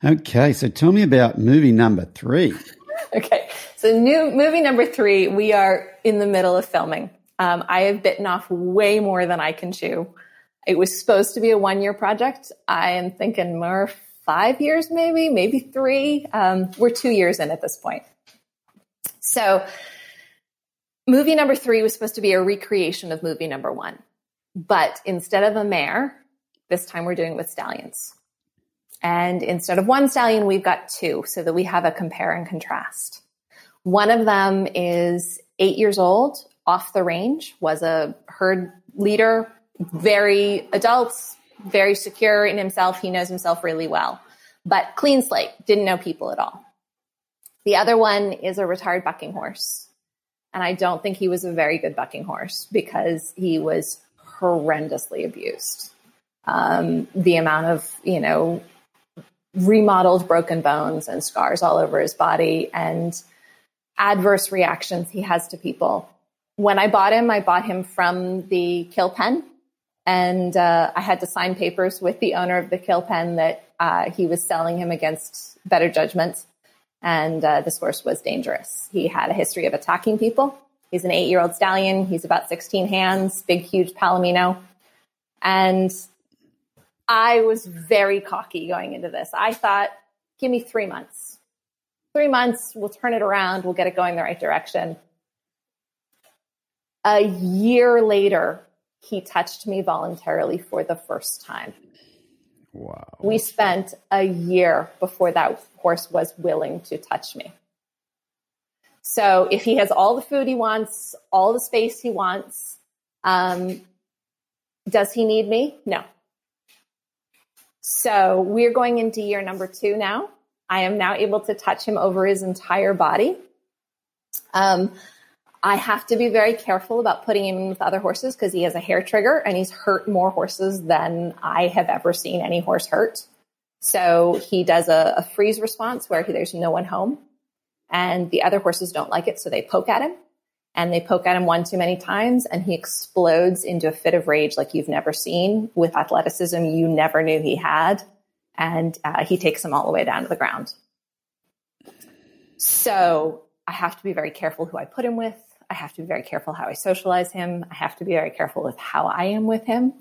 Okay, so tell me about movie number three. [LAUGHS] okay, so new movie number three, we are in the middle of filming. Um, I have bitten off way more than I can chew. It was supposed to be a one year project. I am thinking more five years, maybe, maybe three. Um, we're two years in at this point. So, movie number three was supposed to be a recreation of movie number one. But instead of a mare, this time we're doing it with stallions. And instead of one stallion, we've got two so that we have a compare and contrast. One of them is eight years old, off the range, was a herd leader, very adults, very secure in himself. He knows himself really well, but clean slate, didn't know people at all. The other one is a retired bucking horse. And I don't think he was a very good bucking horse because he was horrendously abused. Um, the amount of, you know, remodeled broken bones and scars all over his body and adverse reactions he has to people. When I bought him, I bought him from the kill pen and uh, I had to sign papers with the owner of the kill pen that uh, he was selling him against better judgment. And uh, this horse was dangerous. He had a history of attacking people. He's an eight year old stallion. He's about 16 hands, big, huge palomino. And I was very cocky going into this. I thought, give me three months. Three months, we'll turn it around, we'll get it going the right direction. A year later, he touched me voluntarily for the first time. Wow. We spent a year before that horse was willing to touch me. So if he has all the food he wants, all the space he wants, um, does he need me? No. So we're going into year number two now. I am now able to touch him over his entire body. Um, I have to be very careful about putting him in with other horses because he has a hair trigger and he's hurt more horses than I have ever seen any horse hurt. So he does a, a freeze response where he, there's no one home and the other horses don't like it. So they poke at him and they poke at him one too many times and he explodes into a fit of rage like you've never seen with athleticism you never knew he had. And uh, he takes them all the way down to the ground. So I have to be very careful who I put him with. I have to be very careful how I socialize him. I have to be very careful with how I am with him.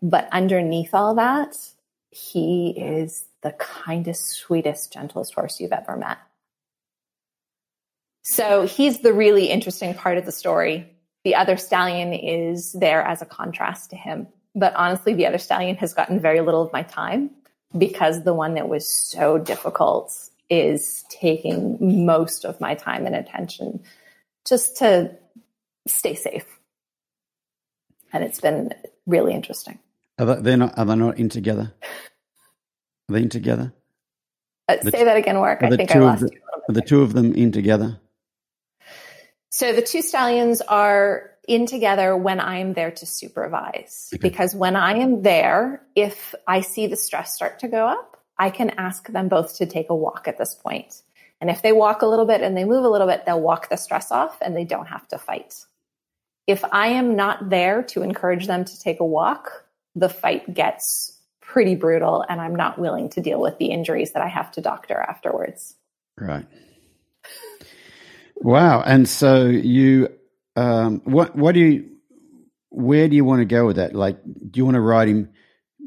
But underneath all that, he is the kindest, sweetest, gentlest horse you've ever met. So he's the really interesting part of the story. The other stallion is there as a contrast to him. But honestly, the other stallion has gotten very little of my time because the one that was so difficult is taking most of my time and attention just to stay safe. And it's been really interesting. Are they, they're not, are they not in together? Are they in together? Uh, say that again, Warwick. I think I lost the, you. Are the two of them in together? So the two stallions are in together when I am there to supervise. Okay. Because when I am there, if I see the stress start to go up, I can ask them both to take a walk at this point. And if they walk a little bit and they move a little bit, they'll walk the stress off and they don't have to fight. If I am not there to encourage them to take a walk, the fight gets pretty brutal and I'm not willing to deal with the injuries that I have to doctor afterwards. Right. Wow. And so you, um, what, what do you, where do you want to go with that? Like, do you want to ride him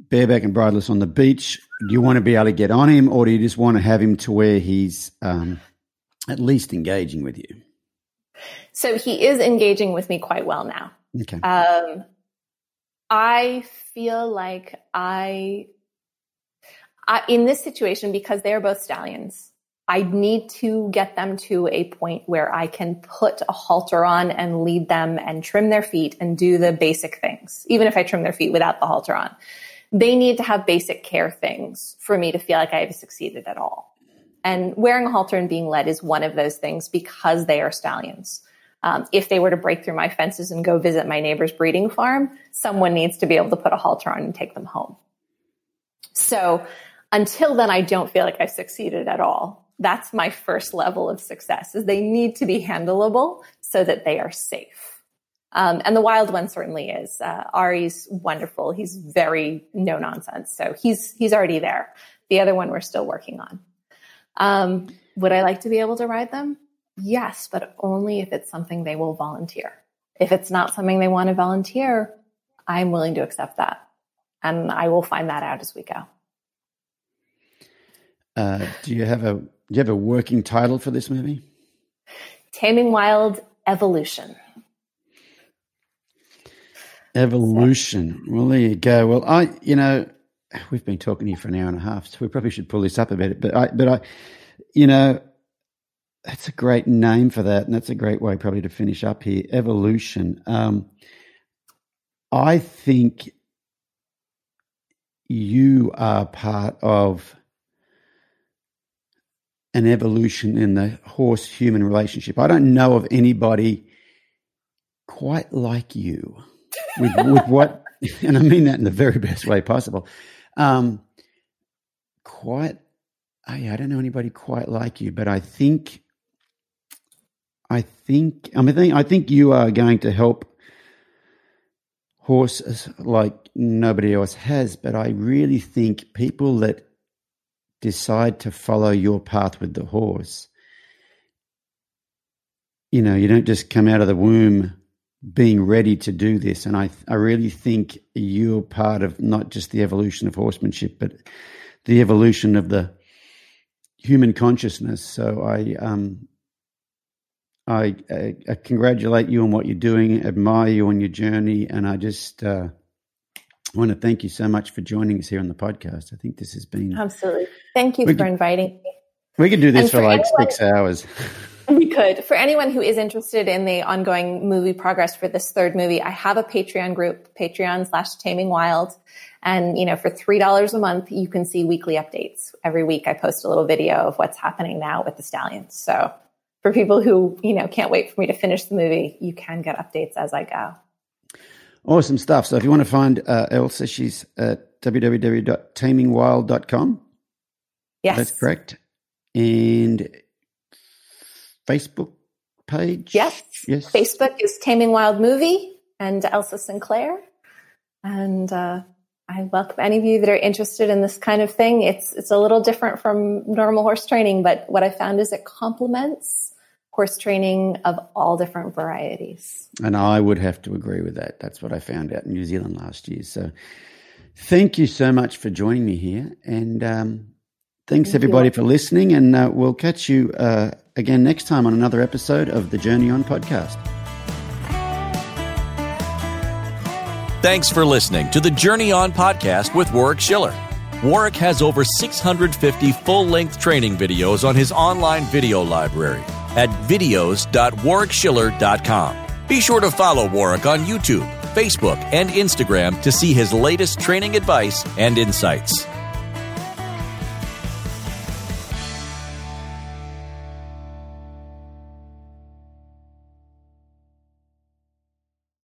bareback and bridleless on the beach? Do you want to be able to get on him, or do you just want to have him to where he's um, at least engaging with you? So he is engaging with me quite well now. Okay. Um, I feel like I, I, in this situation, because they are both stallions, I need to get them to a point where I can put a halter on and lead them and trim their feet and do the basic things, even if I trim their feet without the halter on. They need to have basic care things for me to feel like I have succeeded at all. And wearing a halter and being led is one of those things because they are stallions. Um, if they were to break through my fences and go visit my neighbor's breeding farm, someone needs to be able to put a halter on and take them home. So until then, I don't feel like I've succeeded at all that's my first level of success is they need to be handleable so that they are safe. Um, and the wild one certainly is. Uh, Ari's wonderful. He's very no nonsense. So he's, he's already there. The other one we're still working on. Um, would I like to be able to ride them? Yes, but only if it's something they will volunteer. If it's not something they want to volunteer, I'm willing to accept that. And I will find that out as we go. Uh, do you have a you have a working title for this movie? Taming Wild Evolution. Evolution. Well, there you go. Well, I, you know, we've been talking here for an hour and a half, so we probably should pull this up a bit. But I, but I, you know, that's a great name for that, and that's a great way probably to finish up here. Evolution. Um, I think you are part of an evolution in the horse human relationship. I don't know of anybody quite like you with, with [LAUGHS] what, and I mean that in the very best way possible. Um, quite, I, I don't know anybody quite like you, but I think, I think, I mean, I think you are going to help horses like nobody else has, but I really think people that decide to follow your path with the horse, you know, you don't just come out of the womb being ready to do this. And I, I really think you're part of not just the evolution of horsemanship, but the evolution of the human consciousness. So I, um, I, I, congratulate you on what you're doing, admire you on your journey, and I just uh, I want to thank you so much for joining us here on the podcast. I think this has been absolutely. Thank you for inviting me. We could do this for, for, like anyone, six hours. [LAUGHS] We could. For anyone who is interested in the ongoing movie progress for this third movie, I have a Patreon group, Patreon slash Taming Wild. And, you know, for $3 a month, you can see weekly updates. Every week I post a little video of what's happening now with the stallions. So for people who, you know, can't wait for me to finish the movie, you can get updates as I go. Awesome stuff. So if you want to find uh, Elsa, she's at www.tamingwild.com. Yes. That's correct. And Facebook page? Yes. Yes. Facebook is Taming Wild Movie and Elsa Sinclair. And uh, I welcome any of you that are interested in this kind of thing. It's it's a little different from normal horse training, but what I found is it complements horse training of all different varieties. And I would have to agree with that. That's what I found out in New Zealand last year. So thank you so much for joining me here. And um, thanks, Thank everybody, you. for listening. And uh, we'll catch you uh, again next time on another episode of the Journey On podcast. Thanks for listening to the Journey On podcast with Warwick Schiller. Warwick has over 650 full length training videos on his online video library at videos.warwickschiller.com. Be sure to follow Warwick on YouTube, Facebook, and Instagram to see his latest training advice and insights.